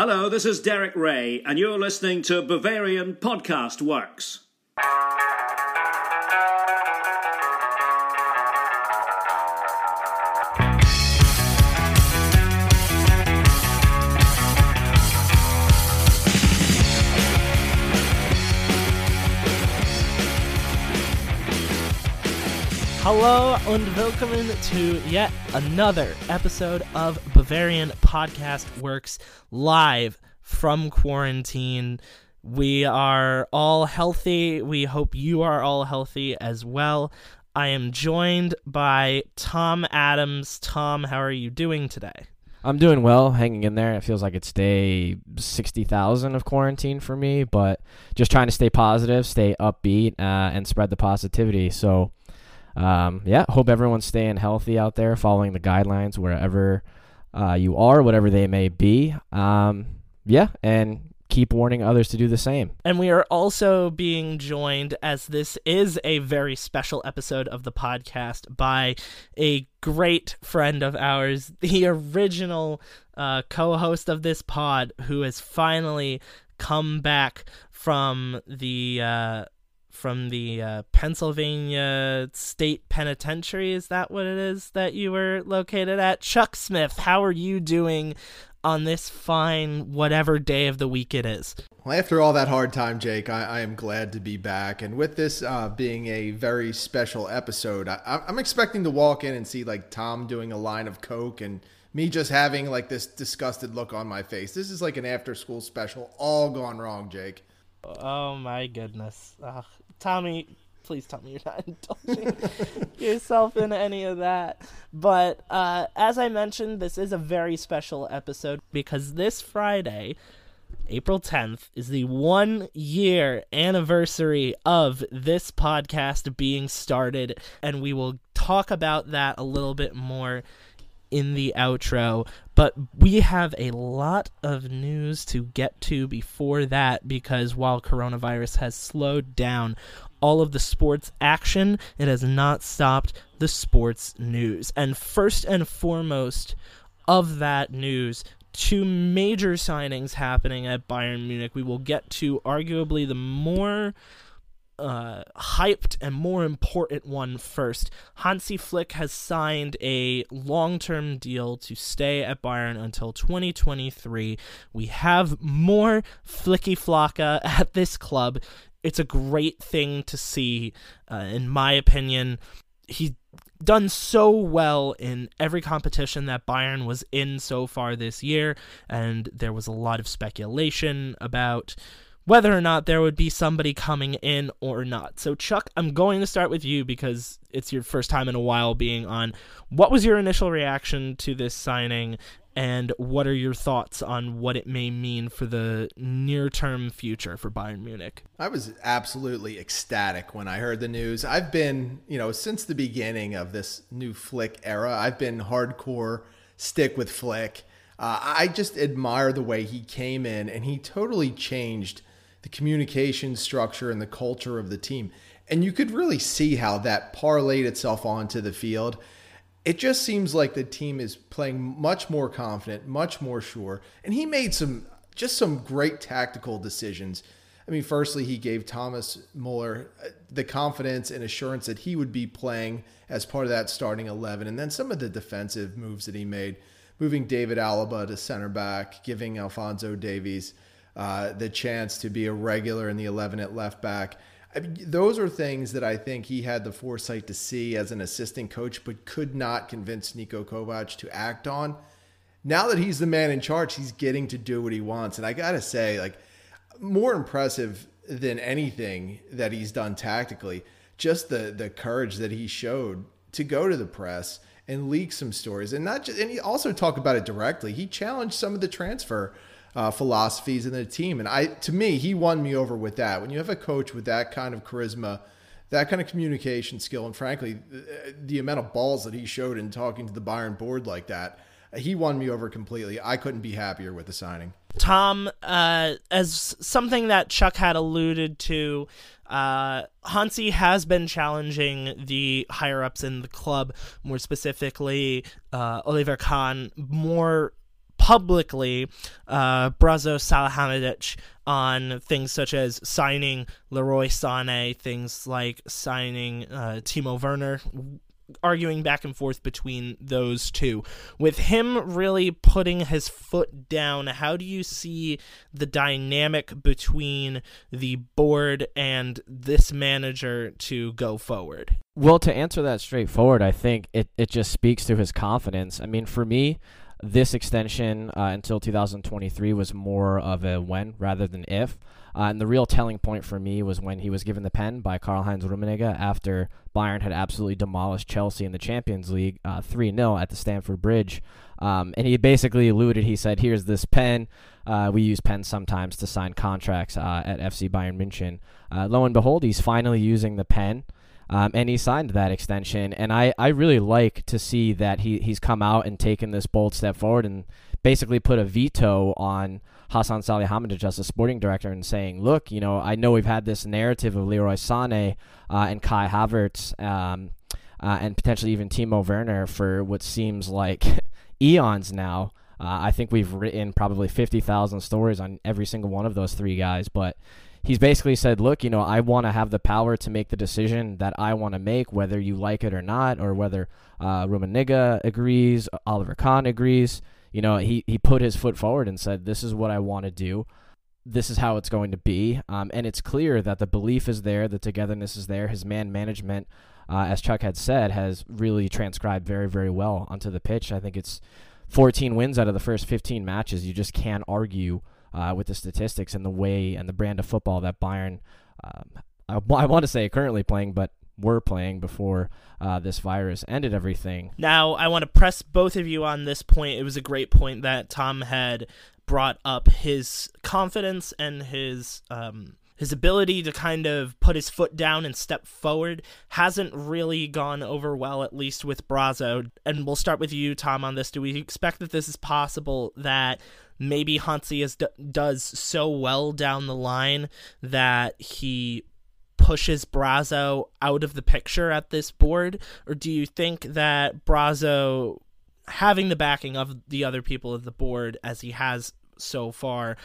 Hello, this is Derek Rae, and you're listening to Bavarian Podcast Works. Hello and welcome to yet another episode of Bavarian Podcast Works live from quarantine. We are all healthy. We hope you are all healthy as well. I am joined by Tom Adams. Tom, how are you doing today? I'm doing well, hanging in there. It feels like it's day 60,000 of quarantine for me, but just trying to stay positive, stay upbeat, uh, and spread the positivity. So, um, yeah, hope everyone's staying healthy out there, following the guidelines wherever uh, you are, whatever they may be. Um, yeah, and keep warning others to do the same. And we are also being joined, as this is a very special episode of the podcast, by a great friend of ours, the original uh, co host of this pod, who has finally come back from the. Uh, from the uh, Pennsylvania State Penitentiary. Is that what it is that you were located at? Chuck Smith, how are you doing on this fine whatever day of the week it is? Well, after all that hard time, Jake, I, I am glad to be back. And with this uh, being a very special episode, I, I'm expecting to walk in and see like Tom doing a line of Coke and me just having like this disgusted look on my face. This is like an after school special, all gone wrong, Jake. Oh my goodness. Ugh. Tommy, please tell me you're not indulging yourself in any of that. But uh, as I mentioned, this is a very special episode because this Friday, April 10th, is the one year anniversary of this podcast being started, and we will talk about that a little bit more in the outro. But we have a lot of news to get to before that because while coronavirus has slowed down all of the sports action, it has not stopped the sports news. And first and foremost of that news, two major signings happening at Bayern Munich. We will get to arguably the more uh, hyped and more important one first. Hansi Flick has signed a long term deal to stay at Bayern until 2023. We have more Flicky Flocka at this club. It's a great thing to see, uh, in my opinion. He's done so well in every competition that Bayern was in so far this year, and there was a lot of speculation about whether or not there would be somebody coming in or not. So, Chuck, I'm going to start with you because it's your first time in a while being on. What was your initial reaction to this signing, and what are your thoughts on what it may mean for the near term future for Bayern Munich? I was absolutely ecstatic when I heard the news. I've been, you know, since the beginning of this new Flick era, I've been hardcore stick with Flick. Uh, I just admire the way he came in and he totally changed the communication structure and the culture of the team. And you could really see how that parlayed itself onto the field. It just seems like the team is playing much more confident, much more sure. And he made some just some great tactical decisions. I mean, firstly, he gave Thomas Muller uh, the confidence and assurance that he would be playing as part of that starting 11. And then some of the defensive moves that he made, moving David Alaba to center back, giving Alphonso Davies uh, the chance to be a regular in the 11 at left back. I mean, those are things that I think he had the foresight to see as an assistant coach, but could not convince Niko Kovac to act on. Now that he's the man in charge, he's getting to do what he wants. And I got to say, like, more impressive than anything that he's done tactically, just the the courage that he showed to go to the press and leak some stories, and not just and he also talked about it directly. He challenged some of the transfer uh, philosophies in the team. And I, to me, he won me over with that. When you have a coach with that kind of charisma, that kind of communication skill, and frankly, the, the amount of balls that he showed in talking to the Bayern board like that, he won me over completely. I couldn't be happier with the signing. Tom, uh, as something that Chuck had alluded to, uh, Hansi has been challenging the higher ups in the club, more specifically uh, Oliver Kahn, more publicly uh, Salihamidzic on things such as signing Leroy Sané, things like signing uh, Timo Werner, arguing back and forth between those two. With him really putting his foot down, how do you see the dynamic between the board and this manager to go forward? Well, to answer that straightforward, I think it, it just speaks to his confidence. I mean, for me, this extension uh, until 2023 was more of a when rather than if. Uh, and the real telling point for me was when he was given the pen by Karl Heinz Rummenigge after Bayern had absolutely demolished Chelsea in the Champions League uh, 3 uh, 0 at the Stamford Bridge. Um, and he basically alluded, he said, Here's this pen. Uh, we use pens sometimes to sign contracts uh, at FC Bayern München. lo and behold, he's finally using the pen. Um, and he signed that extension. And I, I really like to see that he, he's come out and taken this bold step forward and basically put a veto on Hassan Salihamidzic as a sporting director and saying, look, you know, I know we've had this narrative of Leroy Sané uh, and Kai Havertz um, uh, and potentially even Timo Werner for what seems like eons now. Uh, I think we've written probably 50,000 stories on every single one of those three guys, but he's basically said, look, you know, I want to have the power to make the decision that I want to make, whether you like it or not, or whether uh, Rummenigge agrees, Oliver Kahn agrees. You know, he, he put his foot forward and said, this is what I want to do. This is how it's going to be. Um, and it's clear that the belief is there, the togetherness is there. His man management, uh, as Chuck had said, has really transcribed very, very well onto the pitch. I think it's 14 wins out of the first 15 matches. You just can't argue uh, with the statistics and the way and the brand of football that Bayern, um, I, I want to say currently playing, but were playing before uh, this virus ended everything. Now, I want to press both of you on this point. It was a great point that Tom had brought up his confidence and his um, his ability to kind of put his foot down and step forward hasn't really gone over well, at least with Brazzo. And we'll start with you, Tom, on this. Do we expect that this is possible that maybe Hansi is, does so well down the line that he pushes Brazzo out of the picture at this board? Or do you think that Brazzo, having the backing of the other people of the board as he has so far,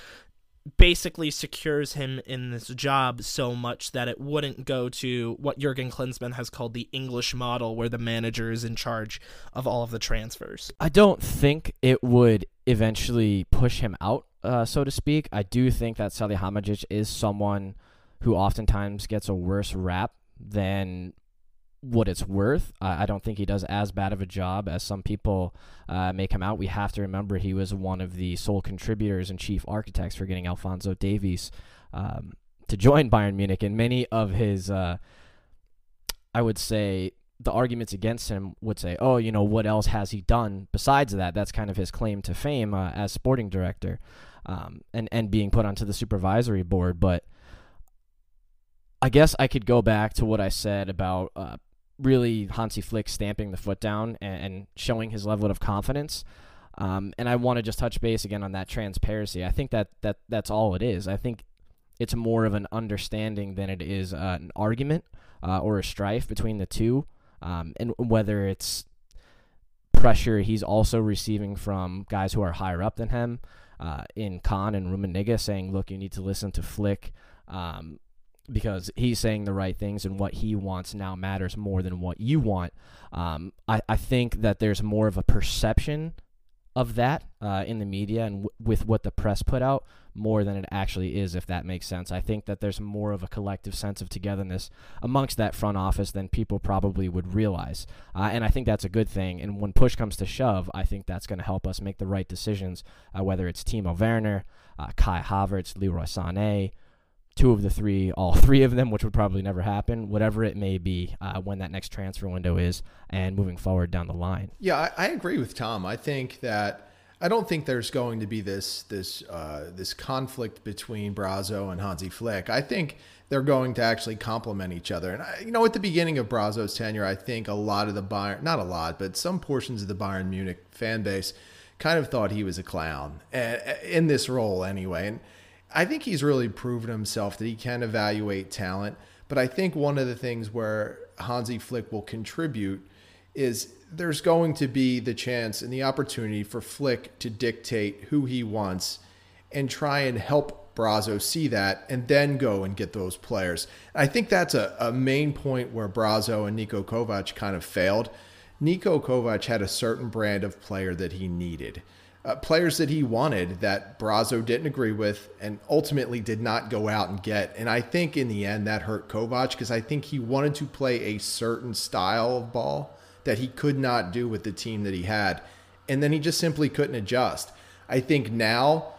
basically secures him in this job so much that it wouldn't go to what Jurgen Klinsmann has called the English model, where the manager is in charge of all of the transfers. I don't think it would eventually push him out, uh, so to speak. I do think that Salihamidzic is someone who oftentimes gets a worse rap than what it's worth. I don't think he does as bad of a job as some people uh, make him out. We have to remember he was one of the sole contributors and chief architects for getting Alphonso Davies um, to join Bayern Munich, and many of his, uh, I would say, the arguments against him would say, "Oh, you know, what else has he done besides that?" That's kind of his claim to fame uh, as sporting director, um, and and being put onto the supervisory board. But I guess I could go back to what I said about uh, really Hansi Flick stamping the foot down and, and showing his level of confidence. Um, and I want to just touch base again on that transparency. I think that, that that's all it is. I think it's more of an understanding than it is uh, an argument uh, or a strife between the two. Um, and whether it's pressure he's also receiving from guys who are higher up than him uh, in Kahn and Rummenigge saying, look, you need to listen to Flick. Um, because he's saying the right things and what he wants now matters more than what you want. Um, I, I think that there's more of a perception of that uh, in the media and w- with what the press put out more than it actually is, if that makes sense. I think that there's more of a collective sense of togetherness amongst that front office than people probably would realize. Uh, and I think that's a good thing. And when push comes to shove, I think that's going to help us make the right decisions, uh, whether it's Timo Werner, uh, Kai Havertz, Leroy Sané, two of the three, all three of them, which would probably never happen, whatever it may be, uh, when that next transfer window is, and moving forward down the line. Yeah, I, I agree with Tom. I think that I don't think there's going to be this this uh, this conflict between Brazzo and Hansi Flick. I think they're going to actually complement each other. And I, you know, at the beginning of Brazzo's tenure, I think a lot of the Bayern, not a lot, but some portions of the Bayern Munich fan base kind of thought he was a clown in this role anyway. And I think he's really proven himself that he can evaluate talent. But I think one of the things where Hansi Flick will contribute is there's going to be the chance and the opportunity for Flick to dictate who he wants and try and help Brazzo see that and then go and get those players. I think that's a, a main point where Brazzo and Niko Kovac kind of failed. Niko Kovac had a certain brand of player that he needed. Uh, players that he wanted that Brazzo didn't agree with and ultimately did not go out and get. And I think in the end that hurt Kovac because I think he wanted to play a certain style of ball that he could not do with the team that he had. And then he just simply couldn't adjust. I think now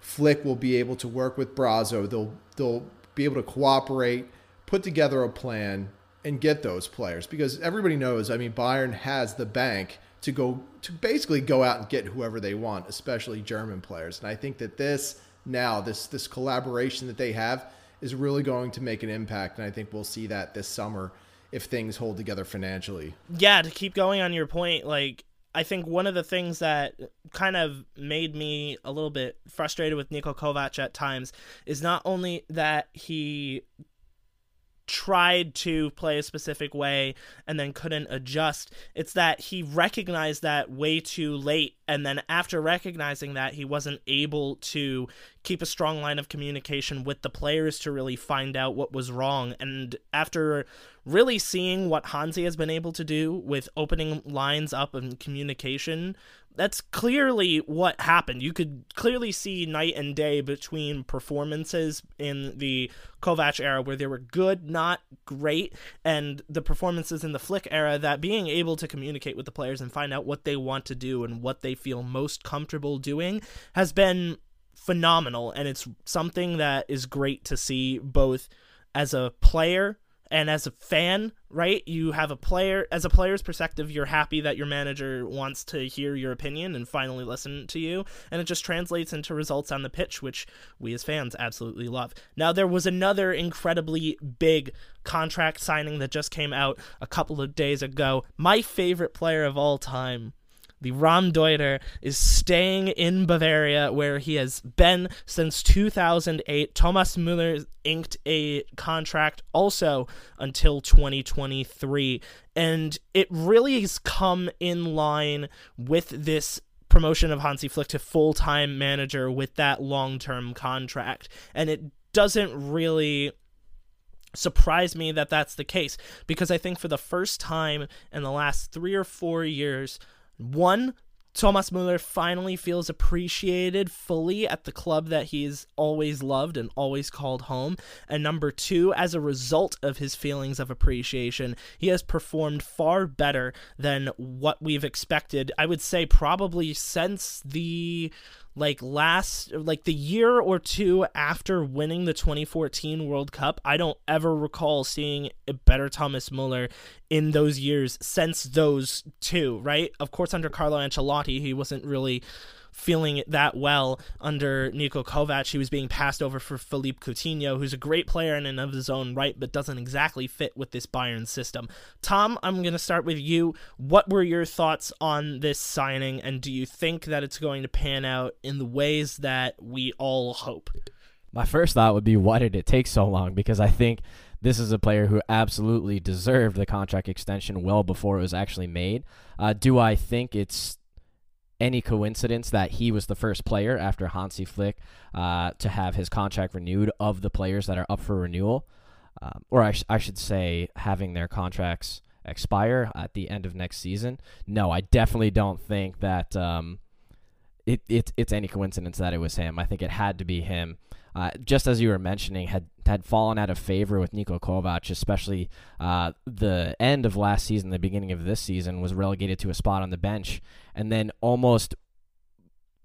Flick will be able to work with Brazzo. They'll they'll be able to cooperate, put together a plan, and get those players because everybody knows. I mean, Bayern has the bank to go to basically go out and get whoever they want, especially German players. And I think that this now this this collaboration that they have is really going to make an impact. And I think we'll see that this summer if things hold together financially. Yeah, to keep going on your point, like I think one of the things that kind of made me a little bit frustrated with Niko Kovac at times is not only that he tried to play a specific way and then couldn't adjust. It's that he recognized that way too late. And then after recognizing that, he wasn't able to keep a strong line of communication with the players to really find out what was wrong. And after really seeing what Hansi has been able to do with opening lines up and communication that's clearly what happened. You could clearly see night and day between performances in the Kovac era where they were good, not great, and the performances in the Flick era that being able to communicate with the players and find out what they want to do and what they feel most comfortable doing has been phenomenal and it's something that is great to see both as a player and as a fan right you have a player as a player's perspective you're happy that your manager wants to hear your opinion and finally listen to you. And it just translates into results on the pitch which we as fans absolutely love. Now there was another incredibly big contract signing that just came out a couple of days ago. My favorite player of all time the Raumdeuter is staying in Bavaria where he has been since 2008. Thomas Müller inked a contract also until 2023. And it really has come in line with this promotion of Hansi Flick to full time manager with that long term contract. And it doesn't really surprise me that that's the case because I think for the first time in the last three or four years, one, Thomas Muller finally feels appreciated fully at the club that he's always loved and always called home. And number two, as a result of his feelings of appreciation, he has performed far better than what we've expected. I would say probably since the like last like the year or two after winning the 2014 World Cup, I don't ever recall seeing a better Thomas Muller in those years since those two, right? Of course under Carlo Ancelotti, he wasn't really feeling it that well under Niko Kovac. He was being passed over for Philippe Coutinho, who's a great player in and of his own right, but doesn't exactly fit with this Bayern system. Tom, I'm going to start with you. What were your thoughts on this signing, and do you think that it's going to pan out in the ways that we all hope? My first thought would be, why did it take so long? Because I think this is a player who absolutely deserved the contract extension well before it was actually made. Uh, do I think it's any coincidence that he was the first player after Hansi Flick uh, to have his contract renewed of the players that are up for renewal, um, or I, sh- I should say, having their contracts expire at the end of next season. No, I definitely don't think that um, it, it it's any coincidence that it was him. I think it had to be him uh, just as you were mentioning, had had fallen out of favor with Niko Kovac, especially uh, the end of last season, the beginning of this season, was relegated to a spot on the bench, and then almost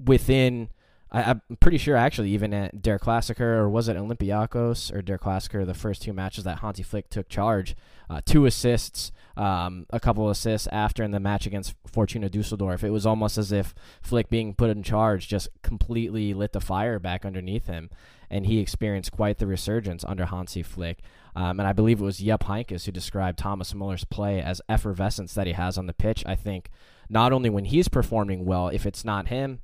within. I, am pretty sure, actually, even at Der Klassiker, or was it Olympiacos or Der Klassiker, the first two matches that Hansi Flick took charge, uh, two assists, um, a couple assists after in the match against Fortuna Dusseldorf. It was almost as if Flick being put in charge just completely lit the fire back underneath him and he experienced quite the resurgence under Hansi Flick. Um, and I believe it was Jupp Heynckes who described Thomas Muller's play as effervescence that he has on the pitch. I think not only when he's performing well, if it's not him,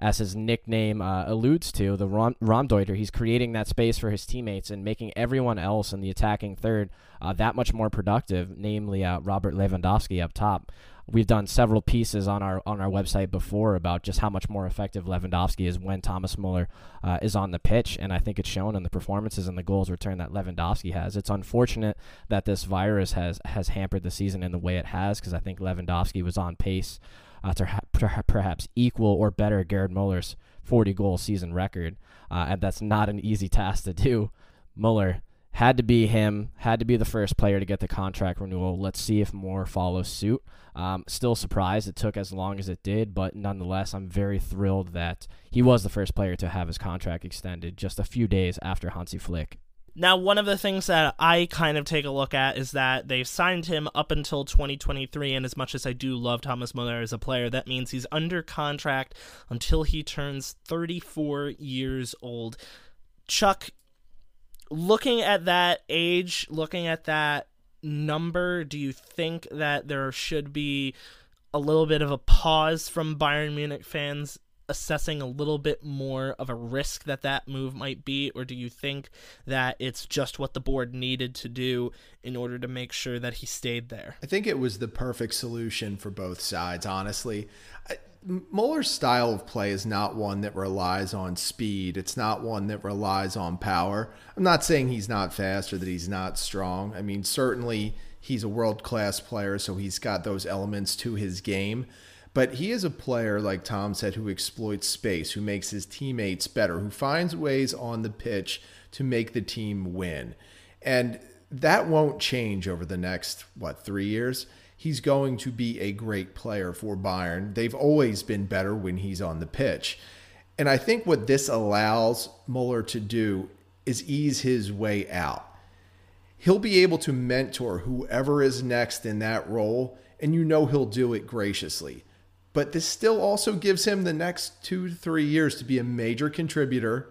as his nickname uh, alludes to, the Rom- Raumdeuter, he's creating that space for his teammates and making everyone else in the attacking third uh, that much more productive, namely uh, Robert Lewandowski up top. We've done several pieces on our on our website before about just how much more effective Lewandowski is when Thomas Muller uh, is on the pitch, and I think it's shown in the performances and the goals returned that Lewandowski has. It's unfortunate that this virus has has hampered the season in the way it has, because I think Lewandowski was on pace uh, to ha- perhaps equal or better Gerd Muller's 40 goal season record, uh, and that's not an easy task to do. Muller had to be him, had to be the first player to get the contract renewal. Let's see if more follows suit. Um, still surprised it took as long as it did, but nonetheless, I'm very thrilled that he was the first player to have his contract extended just a few days after Hansi Flick. Now, one of the things that I kind of take a look at is that they've signed him up until 2023, and as much as I do love Thomas Muller as a player, that means he's under contract until he turns 34 years old. Chuck, looking at that age, looking at that number, do you think that there should be a little bit of a pause from Bayern Munich fans assessing a little bit more of a risk that that move might be, or do you think that it's just what the board needed to do in order to make sure that he stayed there? I think it was the perfect solution for both sides, honestly. Muller's style of play is not one that relies on speed. It's not one that relies on power. I'm not saying he's not fast or that he's not strong. I mean, certainly he's a world class player, so he's got those elements to his game. But he is a player, like Tom said, who exploits space, who makes his teammates better, who finds ways on the pitch to make the team win. And that won't change over the next, what, three years? he's going to be a great player for Bayern. They've always been better when he's on the pitch. And I think what this allows Muller to do is ease his way out. He'll be able to mentor whoever is next in that role, and you know he'll do it graciously. But this still also gives him the next two to three years to be a major contributor,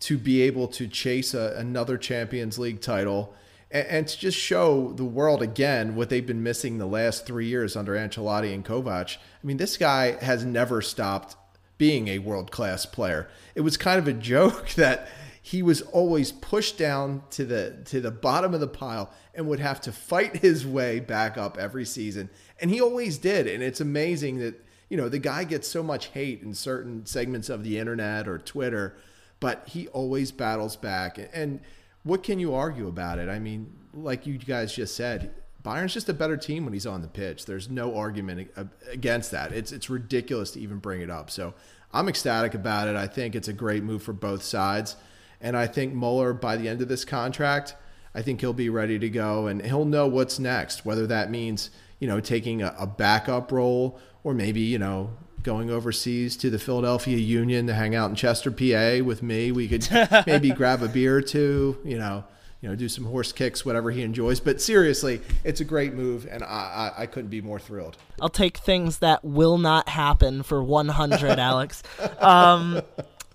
to be able to chase a, another Champions League title, and, and, to just show the world again what they've been missing the last three years under Ancelotti and Kovac. I mean, this guy has never stopped being a world class player. It was kind of a joke that he was always pushed down to the to the bottom of the pile and would have to fight his way back up every season and he always did and it's amazing that you know the guy gets so much hate in certain segments of the internet or Twitter but he always battles back and what can you argue about it? I mean, like you guys just said, Bayern's just a better team when he's on the pitch. There's no argument uh, against that. It's it's ridiculous to even bring it up. So I'm ecstatic about it. I think it's a great move for both sides, and I think Muller by the end of this contract, I think he'll be ready to go and he'll know what's next. Whether that means you know taking a, a backup role or maybe you know going overseas to the Philadelphia Union to hang out in Chester, PA with me. We could maybe grab a beer or two, you know, you know, do some horse kicks, whatever he enjoys. But seriously, it's a great move, and I, I, I couldn't be more thrilled. I'll take things that will not happen for 100, Alex. Um,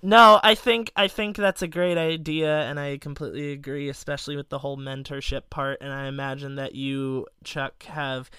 no, I think I think that's a great idea, and I completely agree, especially with the whole mentorship part. And I imagine that you, Chuck, have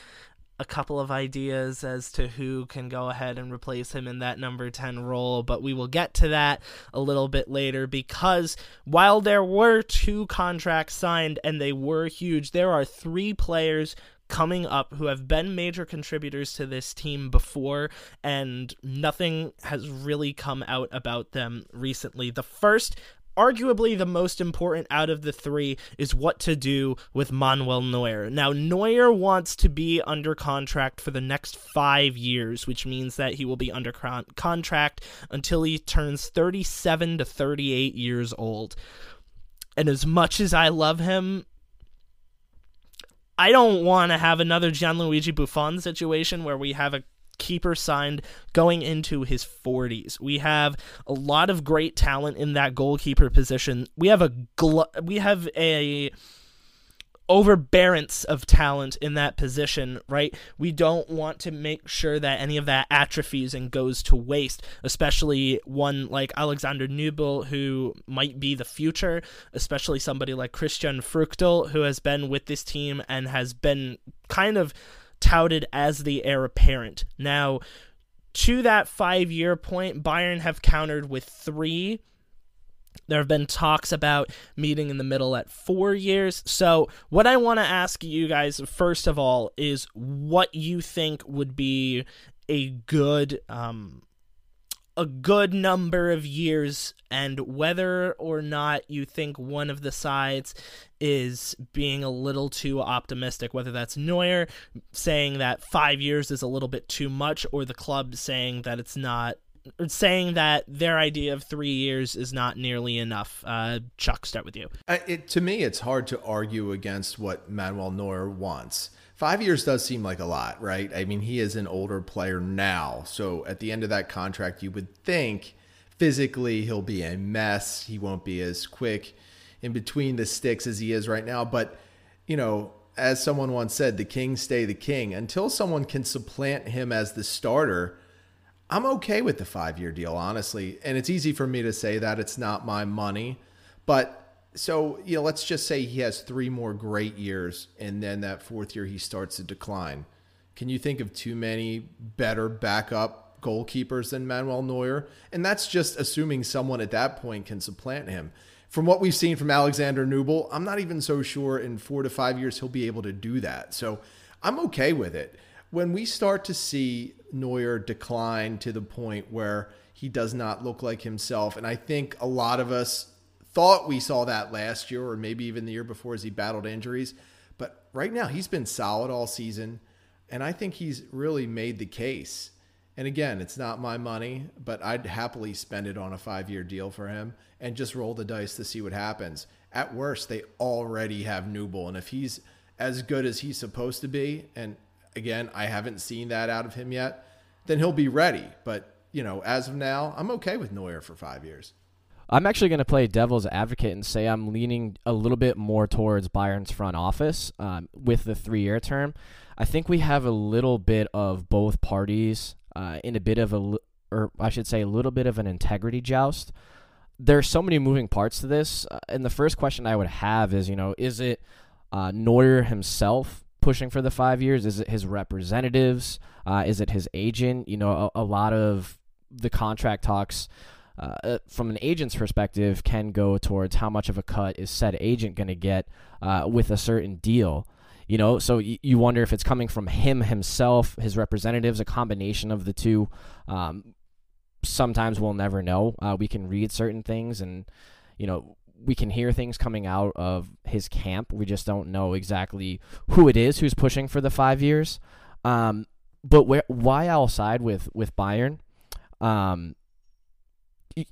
a couple of ideas as to who can go ahead and replace him in that number 10 role, but we will get to that a little bit later because while there were two contracts signed and they were huge, there are three players coming up who have been major contributors to this team before, and nothing has really come out about them recently. The first arguably the most important out of the three is what to do with Manuel Neuer. Now, Neuer wants to be under contract for the next five years, which means that he will be under con- contract until he turns 37 to 38 years old. And as much as I love him, I don't want to have another Gianluigi Buffon situation where we have a keeper signed going into his 40s. We have a lot of great talent in that goalkeeper position. We have a gl- we have a overbearance of talent in that position, right? We don't want to make sure that any of that atrophies and goes to waste, especially one like Alexander Nübel, who might be the future, especially somebody like Christian Früchtl, who has been with this team and has been kind of touted as the heir apparent. Now, to that five year point, Bayern have countered with three. There have been talks about meeting in the middle at four years. So, what I want to ask you guys, first of all, is what you think would be a good um, a good number of years and whether or not you think one of the sides is being a little too optimistic whether that's Neuer saying that 5 years is a little bit too much or the club saying that it's not saying that their idea of 3 years is not nearly enough uh, Chuck start with you uh, it, to me it's hard to argue against what Manuel Neuer wants Five years does seem like a lot, right? I mean, he is an older player now. So at the end of that contract, you would think physically he'll be a mess. He won't be as quick in between the sticks as he is right now. But, you know, as someone once said, the king stay the king. Until someone can supplant him as the starter, I'm okay with the five year deal, honestly. And it's easy for me to say that it's not my money. But so you know, let's just say he has three more great years, and then that fourth year he starts to decline. Can you think of too many better backup goalkeepers than Manuel Neuer? And that's just assuming someone at that point can supplant him. From what we've seen from Alexander Nubel, I'm not even so sure in four to five years he'll be able to do that. So I'm okay with it. When we start to see Neuer decline to the point where he does not look like himself, and I think a lot of us thought we saw that last year or maybe even the year before as he battled injuries. But right now, he's been solid all season. And I think he's really made the case. And again, it's not my money, but I'd happily spend it on a five year deal for him and just roll the dice to see what happens. At worst, they already have Nubel. And if he's as good as he's supposed to be, and again, I haven't seen that out of him yet, then he'll be ready. But, you know, as of now, I'm okay with Neuer for five years. I'm actually going to play devil's advocate and say I'm leaning a little bit more towards Bayern's front office um, with the three year term. I think we have a little bit of both parties uh, in a bit of a, or I should say, a little bit of an integrity joust. There's so many moving parts to this. Uh, and the first question I would have is, you know, is it uh, Neuer himself pushing for the five years? Is it his representatives? Uh, is it his agent? You know, a, a lot of the contract talks uh, uh, from an agent's perspective, can go towards how much of a cut is said agent going to get uh, with a certain deal. You know, so you wonder if it's coming from him himself, his representatives, a combination of the two. Um, sometimes we'll never know. Uh, we can read certain things, and you know, we can hear things coming out of his camp. We just don't know exactly who it is who's pushing for the five years. Um, but where, why I'll side with with Bayern. Um,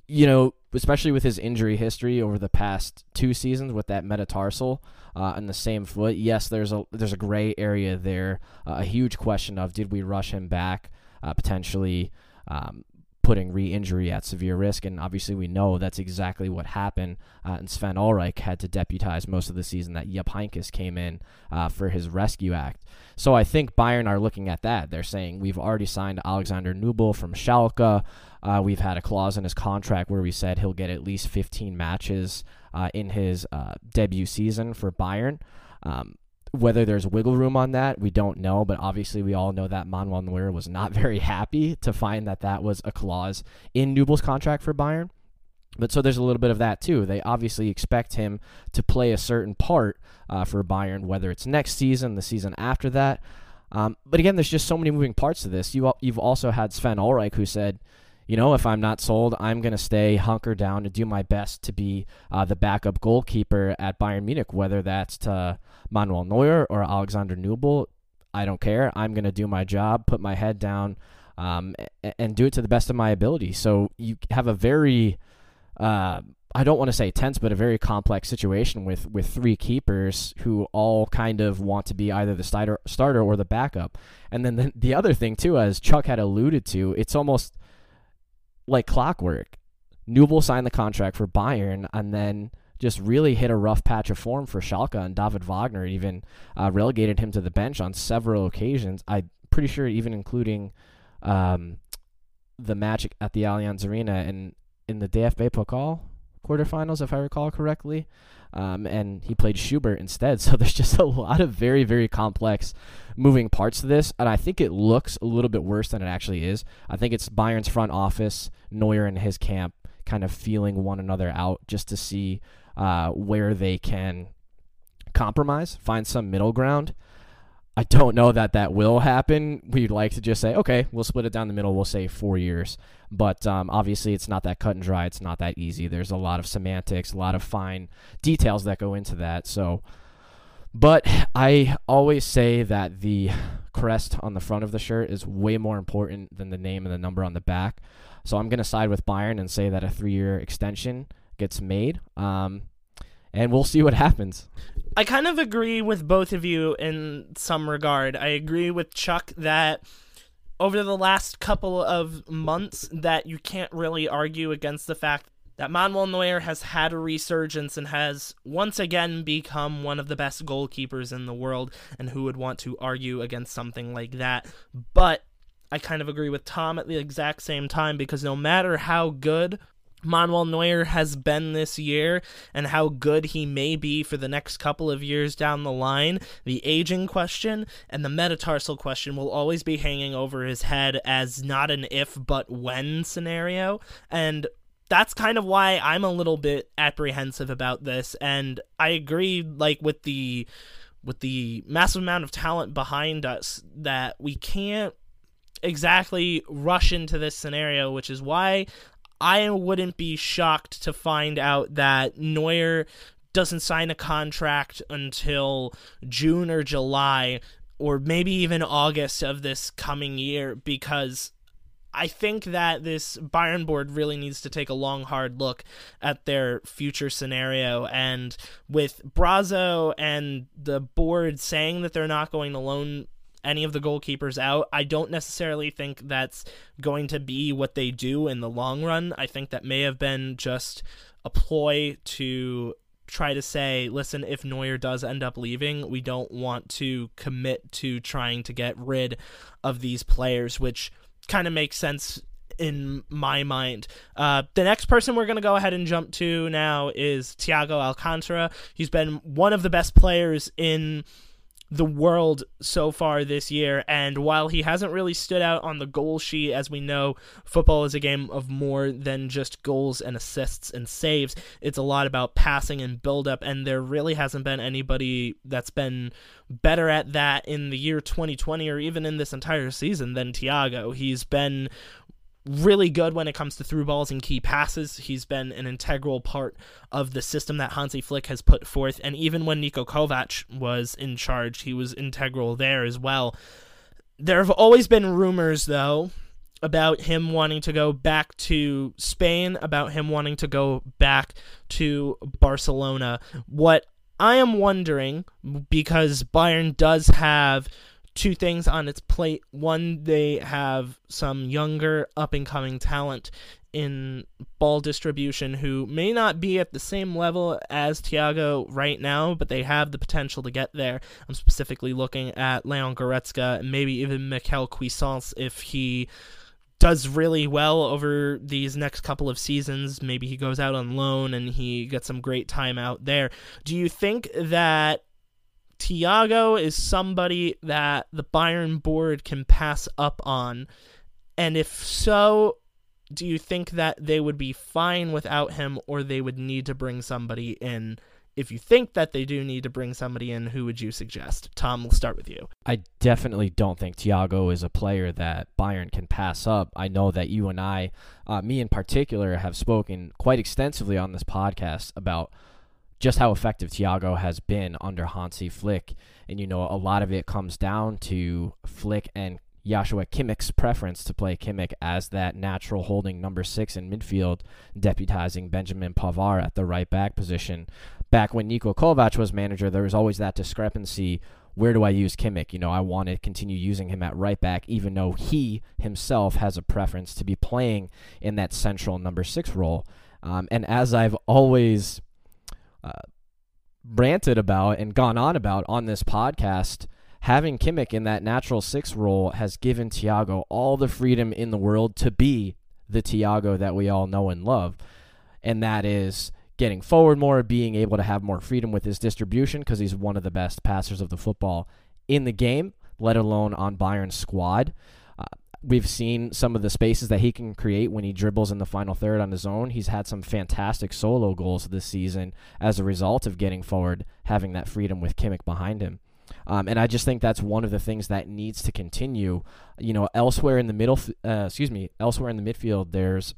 you know, especially with his injury history over the past two seasons with that metatarsal uh, in the same foot. Yes, there's a there's a gray area there, uh, a huge question of did we rush him back uh, potentially. Um, putting re-injury at severe risk, and obviously we know that's exactly what happened. Uh, and Sven Ulreich had to deputize most of the season that Jupp Heynckes came in uh, for his rescue act. So I think Bayern are looking at that. They're saying we've already signed Alexander Nubel from Schalke. Uh, we've had a clause in his contract where we said he'll get at least 15 matches uh, in his uh, debut season for Bayern. Um, whether there's wiggle room on that, we don't know, but obviously we all know that Manuel Neuer was not very happy to find that that was a clause in Nubel's contract for Bayern. But so there's a little bit of that too. They obviously expect him to play a certain part uh, for Bayern, whether it's next season, the season after that. Um, but again, there's just so many moving parts to this. You you've also had Sven Ulreich who said, you know, if I'm not sold, I'm going to stay hunker down to do my best to be uh, the backup goalkeeper at Bayern Munich, whether that's to Manuel Neuer or Alexander Nubel. I don't care. I'm going to do my job, put my head down, um, and do it to the best of my ability. So you have a very, uh, I don't want to say tense, but a very complex situation with with three keepers who all kind of want to be either the starter starter or the backup. And then the, the other thing too, as Chuck had alluded to, it's almost like clockwork. Nubel signed the contract for Bayern and then just really hit a rough patch of form for Schalke and David Wagner even uh, relegated him to the bench on several occasions. I'm pretty sure even including um, the match at the Allianz Arena and in the DFB Pokal quarterfinals, if I recall correctly. Um, and he played Schubert instead. So there's just a lot of very, very complex moving parts to this. And I think it looks a little bit worse than it actually is. I think it's Bayern's front office, Neuer and his camp kind of feeling one another out just to see uh, where they can compromise, find some middle ground. I don't know that that will happen. We'd like to just say, okay, we'll split it down the middle. We'll say four years. But um, obviously, it's not that cut and dry. It's not that easy. There's a lot of semantics, a lot of fine details that go into that. So, but I always say that the crest on the front of the shirt is way more important than the name and the number on the back. So I'm going to side with Bayern and say that a three year extension gets made. Um, and we'll see what happens. I kind of agree with both of you in some regard. I agree with Chuck that over the last couple of months that you can't really argue against the fact that Manuel Neuer has had a resurgence and has once again become one of the best goalkeepers in the world and who would want to argue against something like that. But I kind of agree with Tom at the exact same time because no matter how good Manuel Neuer has been this year and how good he may be for the next couple of years down the line, the aging question and the metatarsal question will always be hanging over his head as not an if but when scenario. And that's kind of why I'm a little bit apprehensive about this. And I agree, like, with the with the massive amount of talent behind us that we can't exactly rush into this scenario, which is why I wouldn't be shocked to find out that Neuer doesn't sign a contract until June or July or maybe even August of this coming year because I think that this Bayern board really needs to take a long, hard look at their future scenario. And with Brazzo and the board saying that they're not going to loan any of the goalkeepers out. I don't necessarily think that's going to be what they do in the long run. I think that may have been just a ploy to try to say, listen, if Neuer does end up leaving, we don't want to commit to trying to get rid of these players, which kind of makes sense in my mind. Uh, the next person we're going to go ahead and jump to now is Thiago Alcantara. He's been one of the best players in the world so far this year. And while he hasn't really stood out on the goal sheet, as we know, football is a game of more than just goals and assists and saves. It's a lot about passing and build up, and there really hasn't been anybody that's been better at that in the year 2020 or even in this entire season than Thiago. He's been really good when it comes to through balls and key passes. He's been an integral part of the system that Hansi Flick has put forth. And even when Niko Kovac was in charge, he was integral there as well. There have always been rumors, though, about him wanting to go back to Spain, about him wanting to go back to Barcelona. What I am wondering, because Bayern does have two things on its plate. One, they have some younger, up and coming talent in ball distribution who may not be at the same level as Thiago right now, but they have the potential to get there. I'm specifically looking at Leon Goretzka and maybe even Michael Cuisance if he does really well over these next couple of seasons. Maybe he goes out on loan and he gets some great time out there. Do you think that Thiago is somebody that the Bayern board can pass up on? And if so, do you think that they would be fine without him or they would need to bring somebody in? If you think that they do need to bring somebody in, who would you suggest? Tom, we'll start with you. I definitely don't think Thiago is a player that Bayern can pass up. I know that you and I, uh, me in particular, have spoken quite extensively on this podcast about just how effective Thiago has been under Hansi Flick. And, you know, a lot of it comes down to Flick and Joshua Kimmich's preference to play Kimmich as that natural holding number six in midfield, deputizing Benjamin Pavard at the right back position. Back when Niko Kovac was manager, there was always that discrepancy. Where do I use Kimmich? You know, I want to continue using him at right back, even though he himself has a preference to be playing in that central number six role. Um, and as I've always uh, ranted about and gone on about on this podcast, having Kimmich in that natural six role has given Thiago all the freedom in the world to be the Thiago that we all know and love. and that is getting forward more, being able to have more freedom with his distribution because he's one of the best passers of the football in the game, let alone on Bayern's squad. We've seen some of the spaces that he can create when he dribbles in the final third on his own. He's had some fantastic solo goals this season as a result of getting forward, having that freedom with Kimmich behind him. Um, and I just think that's one of the things that needs to continue. You know, elsewhere in the middle, uh, excuse me, elsewhere in the midfield, there's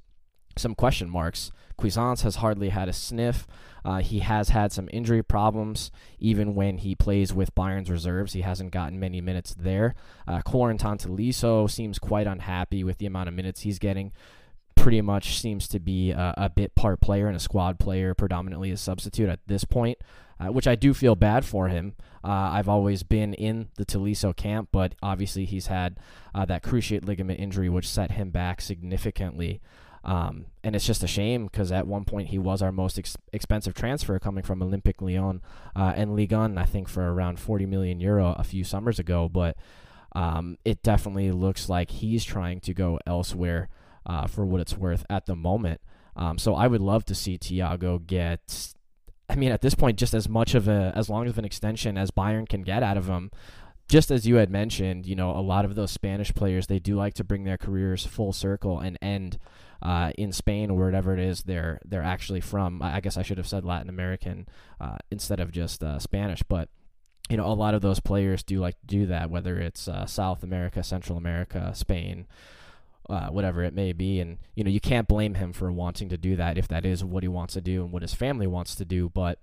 some question marks. Cuisance has hardly had a sniff. Uh, he has had some injury problems, even when he plays with Bayern's reserves. He hasn't gotten many minutes there. Uh, Corentin Tolisso seems quite unhappy with the amount of minutes he's getting. Pretty much seems to be a, a bit part player and a squad player, predominantly a substitute at this point, uh, which I do feel bad for him. Uh, I've always been in the Tolisso camp, but obviously he's had uh, that cruciate ligament injury, which set him back significantly. Um, and it's just a shame because at one point he was our most ex- expensive transfer coming from Olympique Lyon uh, and Ligue 1, I think for around 40 million euro a few summers ago. But um, it definitely looks like he's trying to go elsewhere uh, for what it's worth at the moment. Um, so I would love to see Thiago get, I mean, at this point, just as much of a, as long of an extension as Bayern can get out of him just as you had mentioned, you know, a lot of those Spanish players they do like to bring their careers full circle and end uh, in Spain or wherever it is they're they're actually from. I guess I should have said Latin American uh, instead of just uh, Spanish, but you know, a lot of those players do like to do that, whether it's uh, South America, Central America, Spain. Uh, whatever it may be, and you know you can't blame him for wanting to do that if that is what he wants to do and what his family wants to do. But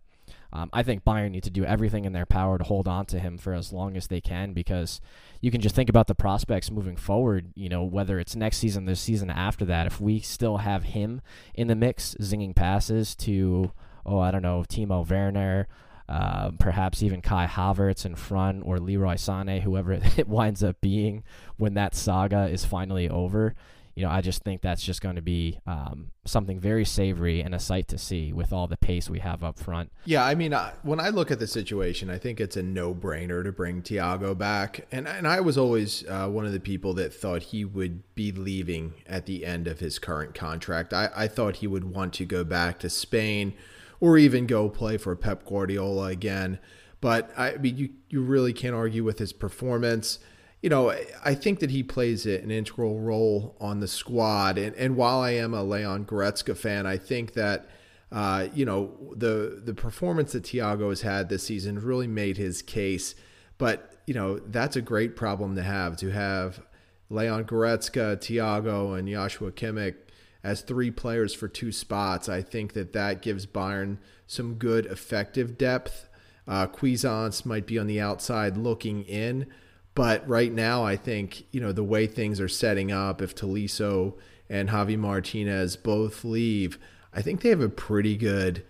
um, I think Bayern need to do everything in their power to hold on to him for as long as they can because you can just think about the prospects moving forward. You know, whether it's next season, the season after that, if we still have him in the mix, zinging passes to, oh, I don't know, Timo Werner, uh, perhaps even Kai Havertz in front or Leroy Sané, whoever it winds up being when that saga is finally over you know, I just think that's just going to be um, something very savory and a sight to see with all the pace we have up front. Yeah, I mean, I, when I look at the situation, I think it's a no-brainer to bring Thiago back, and and I was always uh, one of the people that thought he would be leaving at the end of his current contract. I, I thought he would want to go back to Spain, or even go play for Pep Guardiola again. But I mean, you you really can't argue with his performance you know, I think that he plays an integral role on the squad. And, and while I am a Leon Goretzka fan, I think that, uh, you know, the the performance that Thiago has had this season really made his case. But, you know, that's a great problem to have, to have Leon Goretzka, Thiago, and Joshua Kimmich as three players for two spots. I think that that gives Bayern some good effective depth. Uh, Cuisance might be on the outside looking in. But right now, I think you know the way things are setting up. If Tolisso and Javi Martinez both leave, I think they have a pretty good